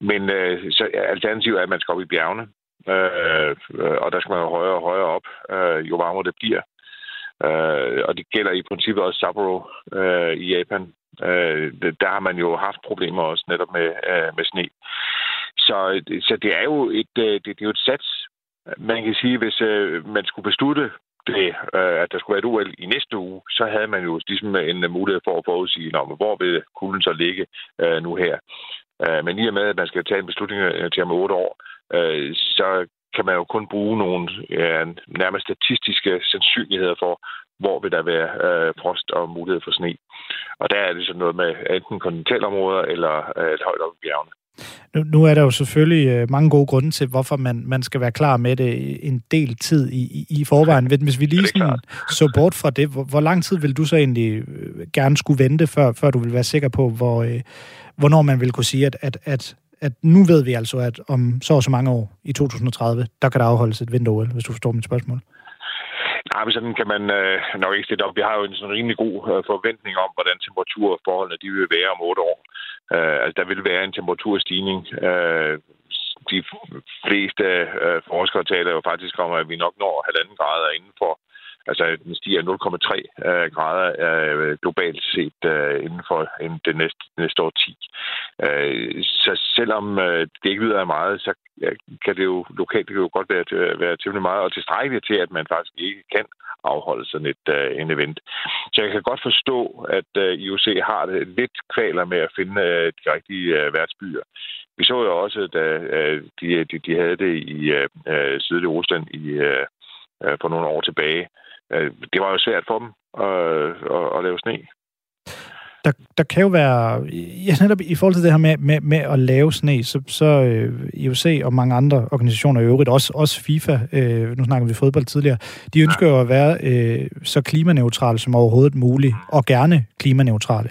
Men øh, så alternativet er, at man skal op i bjergene, øh, og der skal man jo højere og højere op, øh, jo varmere det bliver. Øh, og det gælder i princippet også Sapporo øh, i Japan. Øh, der har man jo haft problemer også netop med, øh, med sne. Så, så det er jo et, øh, det, det er jo et sats. Man kan sige, hvis øh, man skulle beslutte det, øh, at der skulle være et OL i næste uge, så havde man jo ligesom en øh, mulighed for at forudsige, Nå, hvor vil kulden så ligge øh, nu her. Øh, men i og med, at man skal tage en beslutning øh, til om otte år, øh, så kan man jo kun bruge nogle øh, nærmest statistiske sandsynligheder for, hvor vil der være øh, frost og mulighed for sne. Og der er det sådan noget med enten kontinentalområder eller øh, højt op i bjergene. Nu, nu er der jo selvfølgelig øh, mange gode grunde til, hvorfor man, man skal være klar med det en del tid i, i, forvejen. Hvis vi lige sådan så bort fra det, hvor, hvor lang tid vil du så egentlig øh, gerne skulle vente, før, før du vil være sikker på, hvor, øh, hvornår man vil kunne sige, at, at, at, at nu ved vi altså, at om så og så mange år i 2030, der kan der afholdes et vinter hvis du forstår mit spørgsmål? Nej, men sådan kan man øh, nok ikke sætte op. Vi har jo en sådan rimelig god øh, forventning om, hvordan temperaturforholdene de vil være om otte år. Øh, altså, der vil være en temperaturstigning. Øh, de fleste øh, forskere taler jo faktisk om, at vi nok når halvanden grader inden for Altså, den stiger 0,3 øh, grader øh, globalt set øh, inden for inden det næste, næste år 10. Øh, så selvom øh, det ikke lyder af meget, så kan det jo lokalt det kan jo godt være, øh, være temmelig meget, og tilstrækkeligt til, at man faktisk ikke kan afholde sådan et øh, en event. Så jeg kan godt forstå, at øh, IOC har det lidt kvaler med at finde øh, de rigtige øh, værtsbyer. Vi så jo også, da øh, de, de, de havde det i øh, øh sydlige Rusland i, øh, øh, for nogle år tilbage. Uh, det var jo svært for dem at, at, at lave sne. Der, der kan jo være, ja, netop i forhold til det her med, med, med at lave sne, så, så øh, IOC og mange andre organisationer i øvrigt, også, også FIFA, øh, nu snakker vi fodbold tidligere, de ønsker jo at være øh, så klimaneutrale som overhovedet muligt, og gerne klimaneutrale.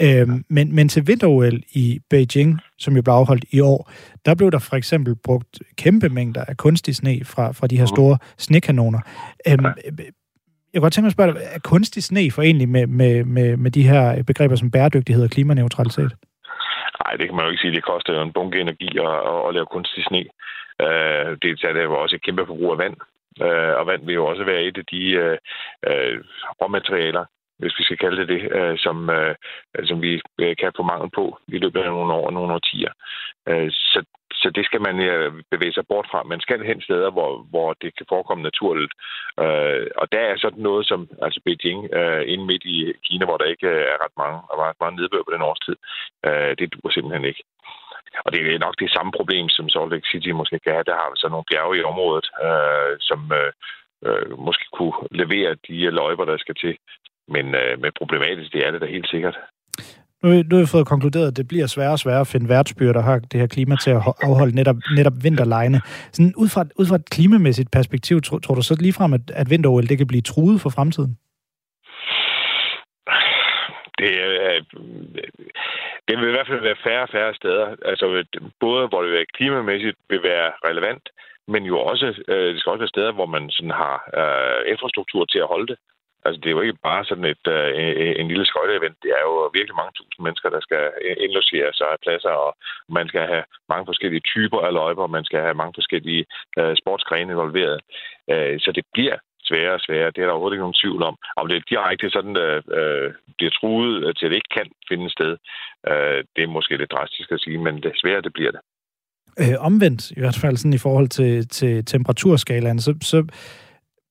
Øh, men, men til vinter i Beijing, som jo blev afholdt i år, der blev der for eksempel brugt kæmpe mængder af kunstig sne fra, fra de her store snekanoner. Øh, jeg kunne godt tænke mig at spørge dig, er kunstig sne forenlig med, med, med, med de her begreber som bæredygtighed og klimaneutralitet? Nej, det kan man jo ikke sige. Det koster jo en bunke energi at, at lave kunstig sne. Øh, det er jo også et kæmpe forbrug af vand. Øh, og vand vil jo også være et af de øh, øh, råmaterialer, hvis vi skal kalde det det, øh, som, øh, som vi øh, kan få mangel på i løbet af nogle år og nogle årtier. Øh, så så det skal man øh, bevæge sig bort fra. Man skal hen steder, hvor, hvor det kan forekomme naturligt. Øh, og der er sådan noget som altså Beijing, øh, inde midt i Kina, hvor der ikke øh, er ret mange, og ret meget nedbør på den årstid. Øh, det duer simpelthen ikke. Og det er nok det samme problem, som Salt Lake City måske kan have. Der har så nogle bjerge i området, øh, som øh, øh, måske kunne levere de løjper, der skal til. Men, øh, men problematisk, det er det da helt sikkert. Nu, nu har vi fået konkluderet, at det bliver sværere og sværere at finde værtsbyer, der har det her klima til at afholde netop, netop vinterlejene. Sådan ud, fra, ud fra et klimamæssigt perspektiv, tror, tror du så ligefrem, at, at vinter det kan blive truet for fremtiden? Det, øh, det vil i hvert fald være færre og færre steder. Altså både hvor det klimamæssigt vil være relevant, men jo også, øh, det skal også være steder, hvor man sådan har øh, infrastruktur til at holde det. Altså, det er jo ikke bare sådan et, øh, en lille skøjteevent. Det er jo virkelig mange tusind mennesker, der skal indlogere sig af pladser, og man skal have mange forskellige typer af løjper, man skal have mange forskellige øh, sportsgrene involveret. Øh, så det bliver sværere og sværere. Det er der overhovedet ikke nogen tvivl om. Om det direkte sådan øh, øh, bliver truet til, at det ikke kan finde sted, øh, det er måske lidt drastisk at sige, men det sværere det bliver det. Øh, omvendt, i hvert fald sådan i forhold til, til temperaturskalaen, så, så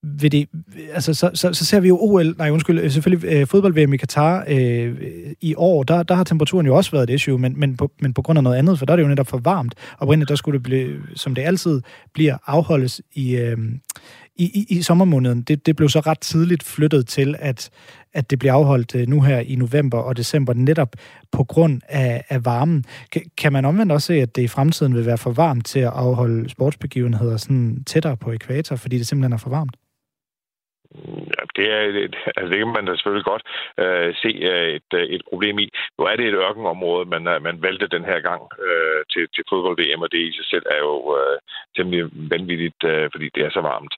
vil det, altså, så, så, så ser vi jo OL, nej undskyld, øh, selvfølgelig øh, fodbold-VM i Katar øh, i år, der, der har temperaturen jo også været et issue, men, men, på, men på grund af noget andet, for der er det jo netop for varmt. Oprindeligt, der skulle det blive, som det altid bliver, afholdes i, øh, i, i, i sommermåneden. Det, det blev så ret tidligt flyttet til, at, at det bliver afholdt øh, nu her i november og december, netop på grund af, af varmen. Kan, kan man omvendt også se, at det i fremtiden vil være for varmt til at afholde sportsbegivenheder sådan tættere på ekvator, fordi det simpelthen er for varmt? Det, er, altså det kan man da selvfølgelig godt øh, se øh, et, øh, et problem i. Nu er det et ørkenområde, man, øh, man valgte den her gang øh, til, til fodbold-VM, og det i sig selv er jo øh, temmelig vanvittigt, øh, fordi det er så varmt.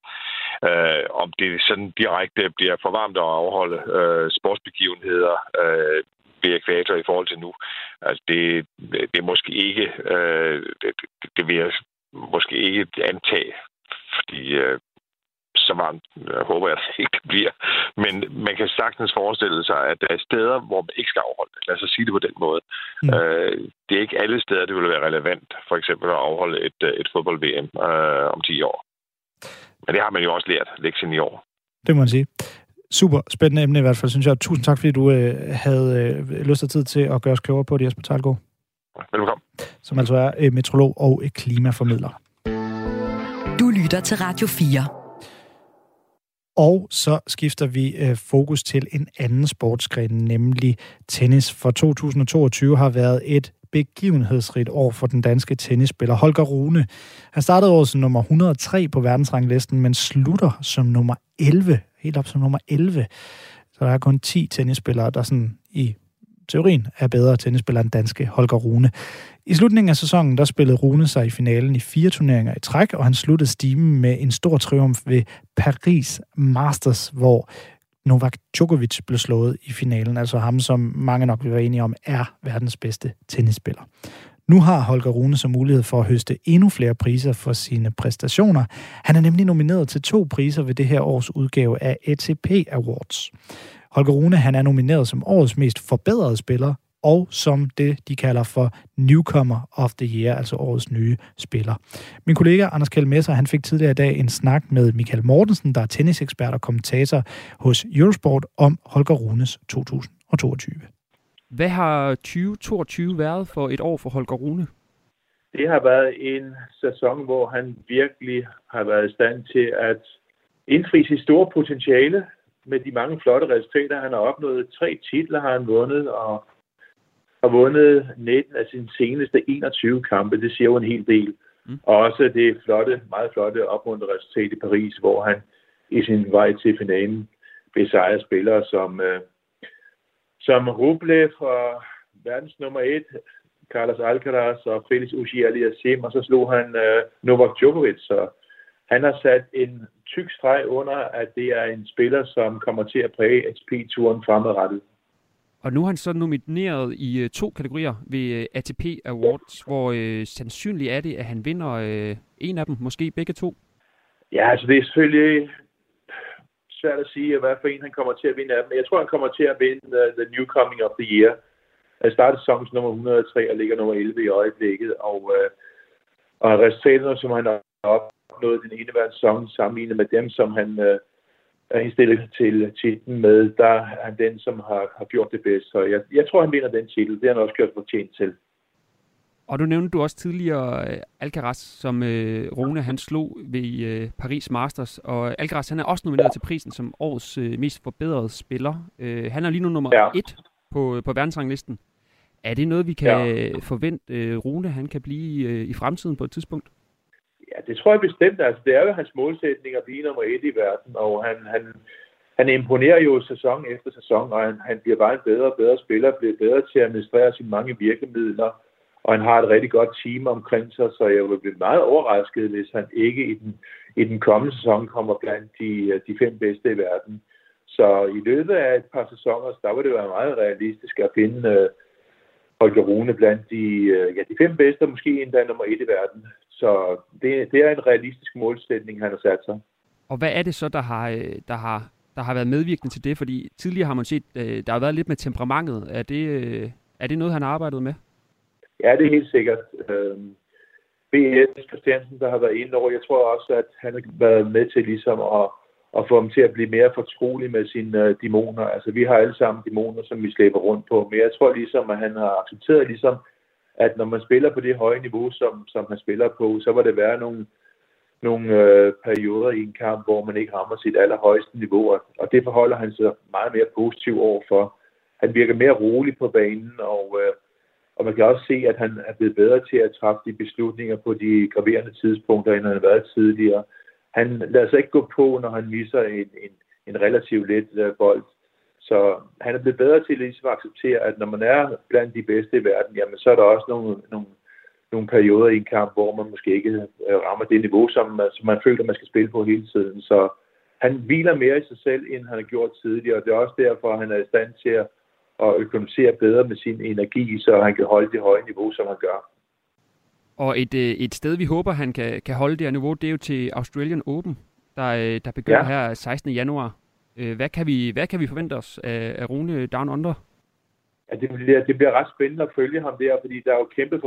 Øh, om det sådan direkte bliver for varmt at afholde øh, sportsbegivenheder øh, ved ekvator i forhold til nu, altså det, det er måske ikke, øh, det, det vil jeg måske ikke antage, fordi øh, så varmt jeg håber jeg ikke det bliver. Men man kan sagtens forestille sig, at der er steder, hvor man ikke skal afholde det. Lad os sige det på den måde. Mm. Øh, det er ikke alle steder, det vil være relevant, for eksempel at afholde et, øh, et fodbold-VM øh, om 10 år. Men det har man jo også lært lektien i år. Det må man sige. Super spændende emne i hvert fald, synes jeg. Tusind tak, fordi du øh, havde øh, lyst og tid til at gøre os klogere på det, Jesper Tejlgaard. Velkommen. Som altså er øh, metrolog og klimaformidler. Du lytter til Radio 4. Og så skifter vi øh, fokus til en anden sportsgren, nemlig tennis. For 2022 har været et begivenhedsrigt år for den danske tennisspiller Holger Rune. Han startede året som nummer 103 på verdensranglisten, men slutter som nummer 11, helt op som nummer 11. Så der er kun 10 tennisspillere, der sådan i teorien er bedre tennisspiller end danske Holger Rune. I slutningen af sæsonen, der spillede Rune sig i finalen i fire turneringer i træk, og han sluttede stimen med en stor triumf ved Paris Masters, hvor Novak Djokovic blev slået i finalen, altså ham, som mange nok vil være enige om, er verdens bedste tennisspiller. Nu har Holger Rune så mulighed for at høste endnu flere priser for sine præstationer. Han er nemlig nomineret til to priser ved det her års udgave af ATP Awards. Holger Rune han er nomineret som årets mest forbedrede spiller, og som det, de kalder for Newcomer of the Year, altså årets nye spiller. Min kollega Anders Kjell Messer, han fik tidligere i dag en snak med Michael Mortensen, der er tennisekspert og kommentator hos Eurosport om Holger Runes 2022. Hvad har 2022 været for et år for Holger Rune? Det har været en sæson, hvor han virkelig har været i stand til at indfri sit store potentiale med de mange flotte resultater. Han har opnået tre titler, har han vundet, og har vundet 19 af sine seneste 21 kampe. Det siger jo en hel del. Mm. Og også det flotte, meget flotte opmuntrende resultat i Paris, hvor han i sin vej til finalen besejrer spillere som, øh, som Rublev og verdens nummer et, Carlos Alcaraz og Felix Auger-Aliassime, og så slog han øh, Novak Djokovic. Så han har sat en tyk streg under, at det er en spiller, som kommer til at præge ATP-turen fremadrettet. Og nu er han så nomineret i øh, to kategorier ved øh, ATP Awards, hvor øh, sandsynligt er det, at han vinder øh, en af dem, måske begge to. Ja, altså det er selvfølgelig svært at sige, hvad for en han kommer til at vinde af dem. Jeg tror, han kommer til at vinde the, the New Coming of the Year. Han startede sæsonens nummer 103 og ligger nummer 11 i øjeblikket. Og, øh, og resultaterne, som han opnået den ene hver sæson, sammenlignet med dem, som han øh, er indstillet til titlen med, der er han den, som har, har gjort det bedst. Så jeg, jeg tror, han vinder den titel. Det har han også gjort fortjent til. Og du nævnte du også tidligere øh, Alcaraz, som øh, Rune han slog ved øh, Paris Masters. Og Alcaraz han er også nomineret til prisen som årets øh, mest forbedrede spiller. Øh, han er lige nu nummer ja. et på, på verdensranglisten. Er det noget, vi kan ja. forvente, øh, Rune han kan blive øh, i fremtiden på et tidspunkt? Ja, det tror jeg bestemt. Altså, det er jo hans målsætning at blive nummer et i verden, og han, han, han imponerer jo sæson efter sæson, og han, han bliver bare en bedre og bedre spiller, bliver bedre til at administrere sine mange virkemidler, og han har et rigtig godt team omkring sig, så jeg vil blive meget overrasket, hvis han ikke i den, i den kommende sæson kommer blandt de, de fem bedste i verden. Så i løbet af et par sæsoner, der vil det være meget realistisk at finde øh, Holger Rune blandt de, øh, ja, de fem bedste, måske endda nummer et i verden. Så det, det er en realistisk målsætning, han har sat sig. Og hvad er det så, der har, øh, der har, der har været medvirkende til det? Fordi tidligere har man set, der har været lidt med temperamentet. Er det, er det noget, han har arbejdet med? Ja, det er helt sikkert. Øh, B.S. Christiansen, der har været inde over, jeg tror også, at han har været med til ligesom at, at få ham til at blive mere fortrolig med sine øh, dæmoner. Altså, vi har alle sammen dæmoner, som vi slæber rundt på, men jeg tror ligesom, at han har accepteret ligesom, at når man spiller på det høje niveau, som, som han spiller på, så var det være nogle, nogle øh, perioder i en kamp, hvor man ikke rammer sit allerhøjeste niveau, og det forholder han sig meget mere positiv overfor. Han virker mere rolig på banen, og øh, og man kan også se, at han er blevet bedre til at træffe de beslutninger på de graverende tidspunkter, end han har været tidligere. Han lader sig ikke gå på, når han misser en, en, en relativt let øh, bold. Så han er blevet bedre til ligesom at acceptere, at når man er blandt de bedste i verden, jamen så er der også nogle, nogle, nogle perioder i en kamp, hvor man måske ikke uh, rammer det niveau, som, som man føler, man skal spille på hele tiden. Så han hviler mere i sig selv, end han har gjort tidligere, og det er også derfor, at han er i stand til at og økonomisere bedre med sin energi, så han kan holde det høje niveau, som han gør. Og et, øh, et sted, vi håber, han kan, kan holde det her niveau, det er jo til Australian Open, der, øh, der begynder ja. her 16. januar. Øh, hvad kan vi, hvad kan vi forvente os af, af Rune Down Under? Ja, det, bliver, det bliver ret spændende at følge ham der, fordi der er jo kæmpe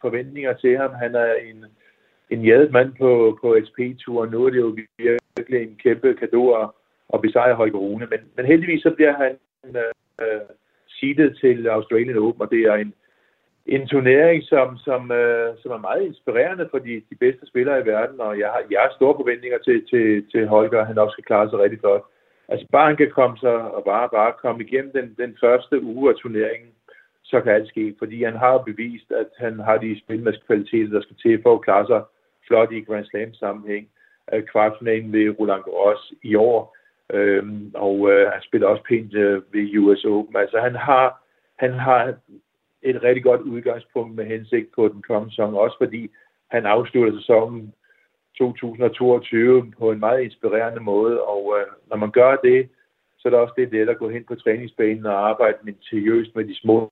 forventninger til ham. Han er en, en jadet mand på, på SP-turen. Nu er det jo virkelig en kæmpe kado at, at besejre Holger Rune. Men, men heldigvis så bliver han øh, øh, seedet til Australian Open, og det er en, en turnering, som, som, øh, som er meget inspirerende for de, de bedste spillere i verden, og jeg har, jeg har store forventninger til, til, til Holger, han også skal klare sig rigtig godt. Altså bare han kan komme sig og bare, bare komme igennem den, den første uge af turneringen, så kan alt ske, fordi han har bevist, at han har de spilmandskvaliteter, der skal til for at klare sig flot i Grand Slam sammenhæng. Øh, kvartfinalen ved Roland Garros i år Øhm, og øh, han spiller også pænt øh, ved US Open. Altså han har, han har et rigtig godt udgangspunkt med hensigt på den kommende sæson, også fordi han afslutter sæsonen 2022 på en meget inspirerende måde, og øh, når man gør det, så er det også det let at gå hen på træningsbanen og arbejde minutiøst med de små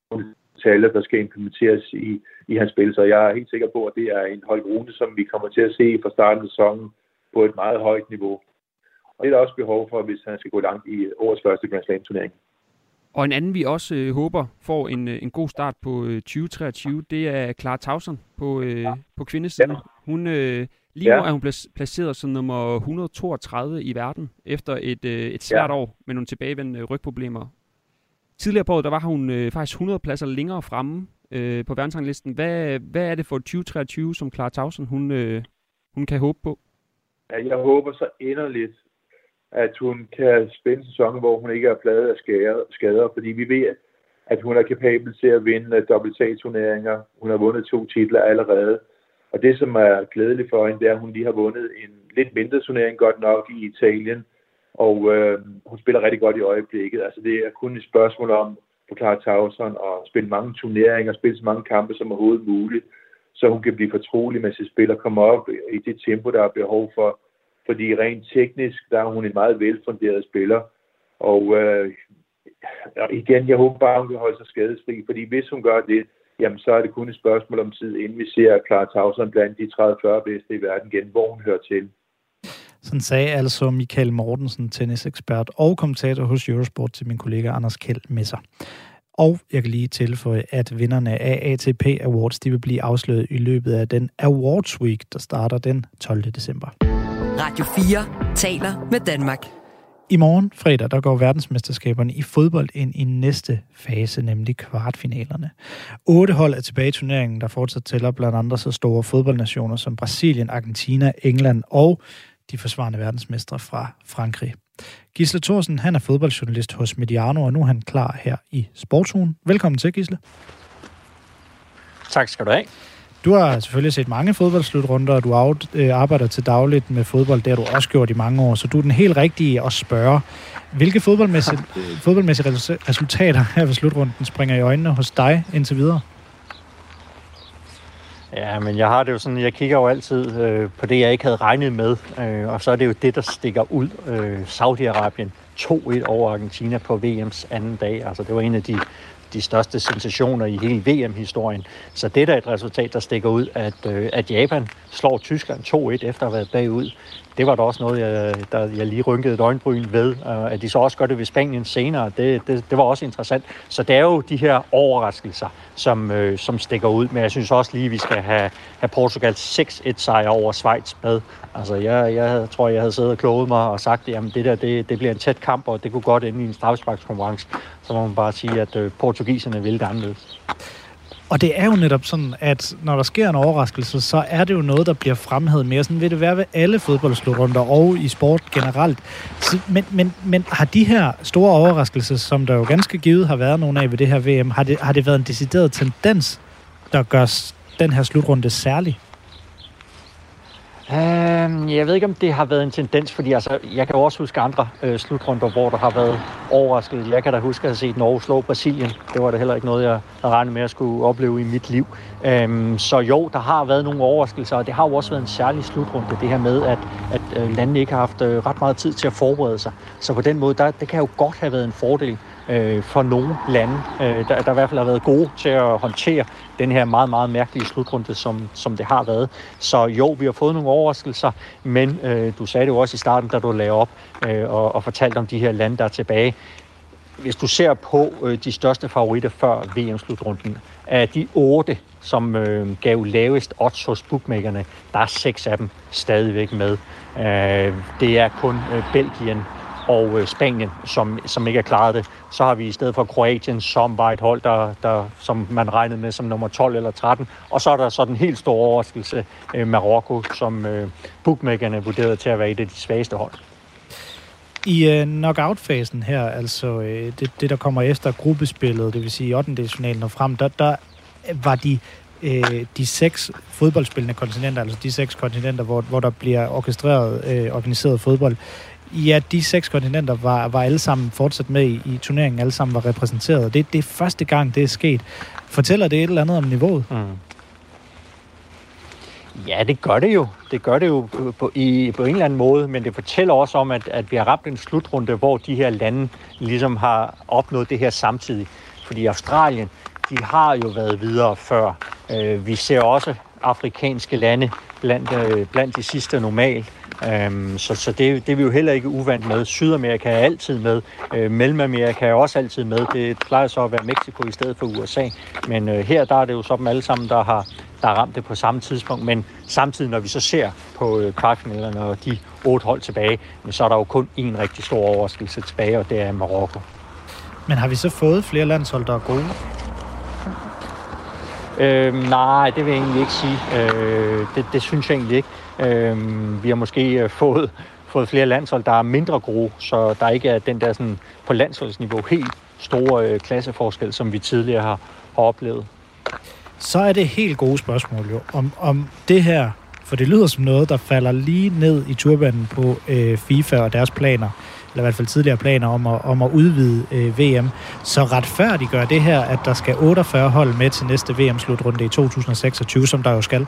detaljer, der skal implementeres i, i hans spil. Så jeg er helt sikker på, at det er en høj Rune, som vi kommer til at se fra starten af sæsonen på et meget højt niveau. Og det er der også behov for, hvis han skal gå langt i årets første Grand Slam-turnering. Og en anden, vi også øh, håber får en, øh, en god start på øh, 2023, det er Clara Tauson på, øh, på kvindesiden. Ja. Hun, øh, lige ja. nu er hun placeret som nummer 132 i verden, efter et, øh, et svært ja. år med nogle tilbagevendende rygproblemer. Tidligere på året, der var hun øh, faktisk 100 pladser længere fremme øh, på verdensranglisten. Hvad, hvad er det for 2023, som Clara Tauson, hun, øh, hun kan håbe på? Ja, jeg håber så inderligt, at hun kan spænde sæsonen, hvor hun ikke er pladet af skader, fordi vi ved, at hun er kapabel til at vinde WTA-turneringer. Hun har vundet to titler allerede. Og det, som er glædeligt for hende, det er, at hun lige har vundet en lidt mindre turnering, godt nok i Italien. Og øh, hun spiller rigtig godt i øjeblikket. Altså, det er kun et spørgsmål om på Clara Tauson at spille mange turneringer, spille så mange kampe som overhovedet muligt, så hun kan blive fortrolig med sit spil og komme op i det tempo, der er behov for fordi rent teknisk, der er hun en meget velfunderet spiller. Og øh, igen, jeg håber bare, hun kan holde sig skadesfri, fordi hvis hun gør det, jamen så er det kun et spørgsmål om tid, inden vi ser Clara Tauson blandt de 30-40 bedste i verden igen, hvor hun hører til. Sådan sagde altså Michael Mortensen, tennisekspert og kommentator hos Eurosport til min kollega Anders Kjeld Messer. Og jeg kan lige tilføje, at vinderne af ATP Awards de vil blive afsløret i løbet af den Awards Week, der starter den 12. december. Radio 4 taler med Danmark. I morgen fredag, der går verdensmesterskaberne i fodbold ind i næste fase, nemlig kvartfinalerne. Otte hold er tilbage i turneringen, der fortsat tæller blandt andre så store fodboldnationer som Brasilien, Argentina, England og de forsvarende verdensmestre fra Frankrig. Gisle Thorsen, han er fodboldjournalist hos Mediano, og nu er han klar her i Sportsugen. Velkommen til, Gisle. Tak skal du have. Du har selvfølgelig set mange fodboldslutrunder, og du øh, arbejder til dagligt med fodbold. Det har du også gjort i mange år, så du er den helt rigtige at spørge. Hvilke fodboldmæssige, fodboldmæssige resultater her ved slutrunden springer i øjnene hos dig indtil videre? Ja, men jeg har det jo sådan, jeg kigger jo altid øh, på det, jeg ikke havde regnet med, øh, og så er det jo det, der stikker ud. Øh, Saudi-Arabien 2-1 over Argentina på VM's anden dag. Altså, det var en af de de største sensationer i hele VM-historien. Så det er da et resultat, der stikker ud, at, øh, at Japan slår Tyskland 2-1 efter at have været bagud. Det var da også noget, jeg, der, jeg lige rynkede et øjenbryn ved. Uh, at de så også gør det ved Spanien senere, det, det, det var også interessant. Så det er jo de her overraskelser, som, øh, som stikker ud. Men jeg synes også lige, at vi skal have, have Portugal 6-1 sejr over Schweiz med. Altså, jeg, jeg tror, jeg havde siddet og kloget mig og sagt, at det der det, det bliver en tæt kamp, og det kunne godt ende i en strafsparkskonkurrence. Så må man bare sige, at øh, portugiserne vil det anderledes. Og det er jo netop sådan, at når der sker en overraskelse, så er det jo noget, der bliver fremhævet mere. Sådan vil det være ved alle fodboldslutrunder og i sport generelt. Så, men, men, men har de her store overraskelser, som der jo ganske givet har været nogle af ved det her VM, har det, har det været en decideret tendens, der gør den her slutrunde særlig? Øhm, jeg ved ikke, om det har været en tendens, fordi altså, jeg kan også huske andre øh, slutrunder, hvor der har været overrasket. Jeg kan da huske at have set Norge slå Brasilien. Det var da heller ikke noget, jeg havde regnet med at skulle opleve i mit liv. Øhm, så jo, der har været nogle overraskelser, og det har jo også været en særlig slutrunde, det her med, at, at øh, landene ikke har haft øh, ret meget tid til at forberede sig. Så på den måde, der, det kan jo godt have været en fordel øh, for nogle lande, øh, der, der i hvert fald har været gode til at håndtere den her meget, meget mærkelige slutrunde, som, som det har været. Så jo, vi har fået nogle overraskelser, men øh, du sagde det jo også i starten, da du lagde op øh, og, og fortalte om de her lande, der er tilbage. Hvis du ser på øh, de største favoritter før VM-slutrunden, af de otte, som øh, gav lavest odds hos bookmakerne, der er seks af dem stadigvæk med. Øh, det er kun øh, Belgien, og øh, Spanien, som, som ikke har klaret det. Så har vi i stedet for Kroatien, som var et hold, der, der, som man regnede med som nummer 12 eller 13. Og så er der så den helt store overraskelse, øh, Marokko, som øh, bookmakerne vurderede til at være et af de svageste hold. I øh, knockout-fasen her, altså øh, det, det, der kommer efter gruppespillet, det vil sige 8. og frem, der, der var de øh, de seks fodboldspillende kontinenter, altså de seks kontinenter, hvor, hvor der bliver orkestreret, øh, organiseret fodbold, Ja, de seks kontinenter var, var alle sammen fortsat med i, i turneringen, alle sammen var repræsenteret. Det, det er første gang, det er sket. Fortæller det et eller andet om niveauet? Mm. Ja, det gør det jo. Det gør det jo på, i, på en eller anden måde, men det fortæller også om, at, at vi har ramt en slutrunde, hvor de her lande ligesom har opnået det her samtidig. Fordi Australien, de har jo været videre før. Øh, vi ser også afrikanske lande blandt, øh, blandt de sidste normalt. Um, så så det, det er vi jo heller ikke uvant med. Sydamerika er altid med. Uh, Mellemamerika er også altid med. Det plejer så at være Mexico i stedet for USA. Men uh, her der er det jo så dem alle sammen, der har, der har ramt det på samme tidspunkt. Men samtidig, når vi så ser på uh, kvartfinalerne og de otte hold tilbage, så er der jo kun en rigtig stor overraskelse tilbage, og det er Marokko. Men har vi så fået flere landshold, der er gode? Øh, nej, det vil jeg egentlig ikke sige. Øh, det, det synes jeg egentlig ikke. Øh, vi har måske øh, fået, fået flere landshold, der er mindre gode, så der ikke er den der sådan, på landsholdsniveau helt store øh, klasseforskel, som vi tidligere har, har oplevet. Så er det helt gode spørgsmål jo, om, om det her, for det lyder som noget, der falder lige ned i turbanen på øh, FIFA og deres planer eller i hvert fald tidligere planer om at, om at udvide øh, VM. Så retfærdiggør det her, at der skal 48 hold med til næste VM-slutrunde i 2026, som der jo skal?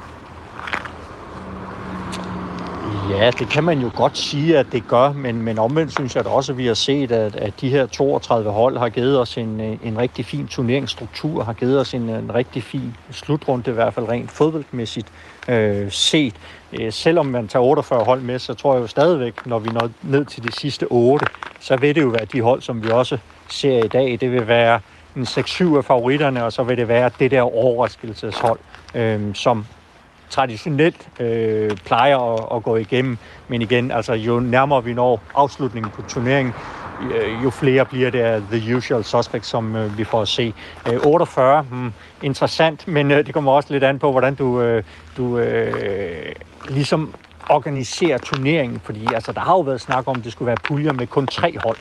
Ja, det kan man jo godt sige, at det gør, men, men omvendt synes jeg at også, at vi har set, at, at de her 32 hold har givet os en, en rigtig fin turneringsstruktur, har givet os en, en rigtig fin slutrunde, i hvert fald rent fodboldmæssigt øh, set. Øh, selvom man tager 48 hold med, så tror jeg jo stadigvæk, når vi når ned til de sidste 8, så vil det jo være de hold, som vi også ser i dag. Det vil være en 6-7 af favoritterne, og så vil det være det der overraskelseshold, øh, som traditionelt øh, plejer at, at gå igennem. Men igen, altså jo nærmere vi når afslutningen på turneringen, øh, jo flere bliver det the usual suspects, som øh, vi får at se. Øh, 48, hmm, interessant, men øh, det kommer også lidt an på, hvordan du, øh, du øh, ligesom organiserer turneringen, fordi altså, der har jo været snak om, at det skulle være puljer med kun tre hold.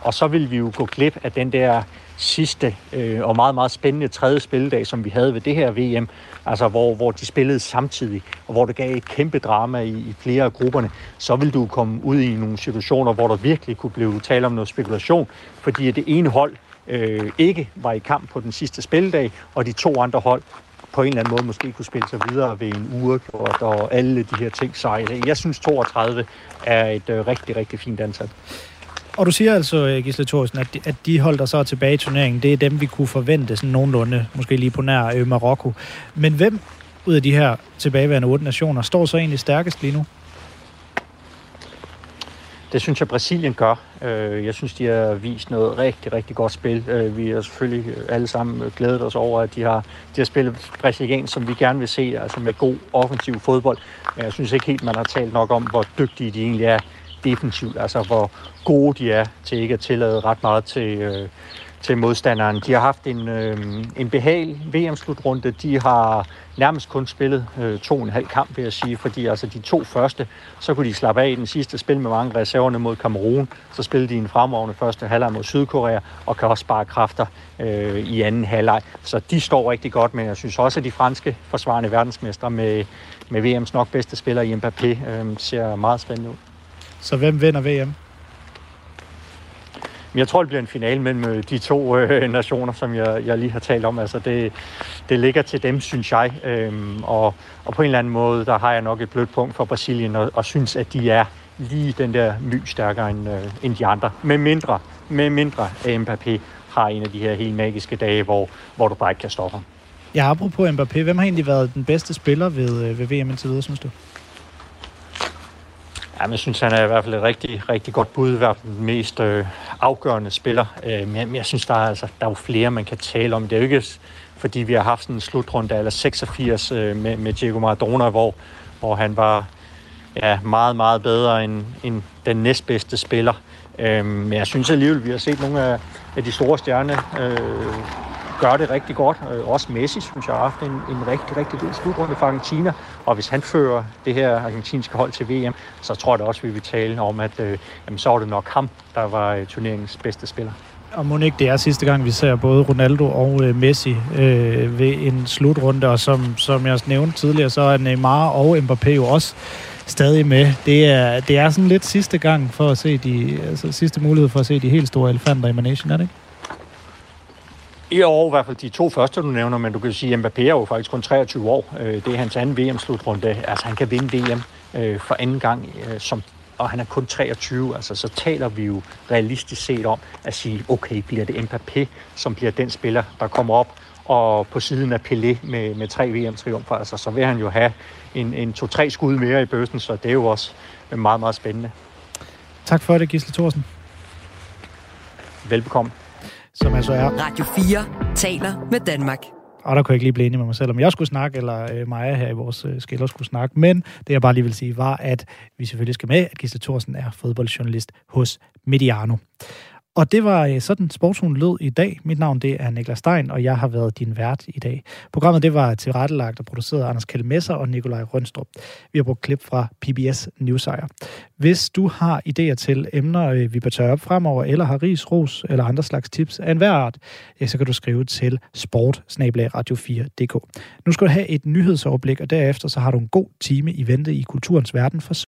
Og så vil vi jo gå glip af den der sidste øh, og meget, meget spændende tredje spilledag, som vi havde ved det her VM, altså hvor, hvor de spillede samtidig, og hvor det gav et kæmpe drama i, i flere af grupperne, så vil du komme ud i nogle situationer, hvor der virkelig kunne blive tale om noget spekulation, fordi det ene hold øh, ikke var i kamp på den sidste spilledag, og de to andre hold på en eller anden måde måske kunne spille sig videre ved en uge, og alle de her ting. Så jeg synes 32 er et øh, rigtig, rigtig fint antal. Og du siger altså, øh, Gisle Thorsen, at de, at de hold, der så er tilbage i turneringen, det er dem, vi kunne forvente sådan nogenlunde, måske lige på nær øh, Marokko. Men hvem ud af de her tilbageværende otte nationer står så egentlig stærkest lige nu? Det synes jeg, Brasilien gør. Øh, jeg synes, de har vist noget rigtig, rigtig godt spil. Øh, vi har selvfølgelig alle sammen glædet os over, at de har, de har spillet brasiliansk, som vi gerne vil se, altså med god offensiv fodbold. Men jeg synes ikke helt, man har talt nok om, hvor dygtige de egentlig er defensivt, altså hvor gode de er til ikke at tillade ret meget til, øh, til modstanderen. De har haft en, øh, en behagelig VM-slutrunde. De har nærmest kun spillet øh, to og en halv kamp, vil jeg sige, fordi altså de to første, så kunne de slappe af i den sidste spil med mange reserverne mod Kamerun. Så spillede de en fremragende første halvleg mod Sydkorea, og kan også spare kræfter øh, i anden halvleg. Så de står rigtig godt, men jeg synes også, at de franske forsvarende verdensmestre med, med VM's nok bedste spiller i Mbappé øh, ser meget spændende ud. Så hvem vinder VM? Jeg tror, det bliver en finale mellem øh, de to øh, nationer, som jeg, jeg lige har talt om. Altså, det, det ligger til dem, synes jeg. Øhm, og, og på en eller anden måde, der har jeg nok et blødt punkt for Brasilien, og, og synes, at de er lige den der my stærkere end, øh, end de andre. Med mindre, med mindre Mbappé har en af de her helt magiske dage, hvor, hvor du bare ikke kan stoppe ham. Ja, apropos Mbappé, hvem har egentlig været den bedste spiller ved, øh, ved VM indtil videre, synes du? Ja, jeg synes, han er i hvert fald et rigtig, rigtig godt bud, i hvert fald den mest øh, afgørende spiller. Øh, men, jeg, men jeg synes, der er, altså, der er jo flere, man kan tale om. Det er jo ikke, fordi vi har haft sådan en slutrunde eller 86 øh, med, med Diego Maradona, hvor, hvor han var ja, meget, meget bedre end, end den næstbedste spiller. Øh, men jeg synes alligevel, vi har set nogle af, af de store stjerner øh, gør det rigtig godt. Øh, også Messi, synes jeg, har haft en, en rigtig, rigtig god slutrunde for Argentina. Og hvis han fører det her argentinske hold til VM, så tror jeg da også, vi vil tale om, at øh, jamen, så var det nok ham, der var øh, turneringens bedste spiller. Og må ikke det er sidste gang, vi ser både Ronaldo og øh, Messi øh, ved en slutrunde, og som, som jeg nævnte tidligere, så er Neymar og Mbappé jo også stadig med. Det er, det er sådan lidt sidste gang for at se de, altså sidste mulighed for at se de helt store elefanter i Manation, er det ikke? I år i hvert fald de to første, du nævner, men du kan sige, at Mbappé er jo faktisk kun 23 år. Øh, det er hans anden VM-slutrunde. Altså, han kan vinde VM øh, for anden gang, øh, som, og han er kun 23. Altså, så taler vi jo realistisk set om at sige, okay, bliver det Mbappé, som bliver den spiller, der kommer op og på siden af Pelé med, med tre VM-triumfer. Altså, så vil han jo have en, en to-tre skud mere i bøssen, så det er jo også meget, meget spændende. Tak for det, Gisle Thorsen. Velbekomme. Som altså er... Radio 4 taler med Danmark. Og der kunne jeg ikke lige blive enig med mig selv, om jeg skulle snakke, eller øh, Maja her i vores øh, skiller skulle snakke. Men det jeg bare lige vil sige, var, at vi selvfølgelig skal med, at Gisle Thorsen er fodboldjournalist hos Mediano. Og det var øh, sådan, sportshuen lød i dag. Mit navn det er Niklas Stein, og jeg har været din vært i dag. Programmet det var tilrettelagt og produceret af Anders Kjellmesser og Nikolaj Rønstrup. Vi har brugt klip fra PBS Newsire. Hvis du har idéer til emner, øh, vi bør tørre op fremover, eller har ris, ros eller andre slags tips af enhver art, så kan du skrive til sport 4dk Nu skal du have et nyhedsoverblik, og derefter så har du en god time i vente i kulturens verden for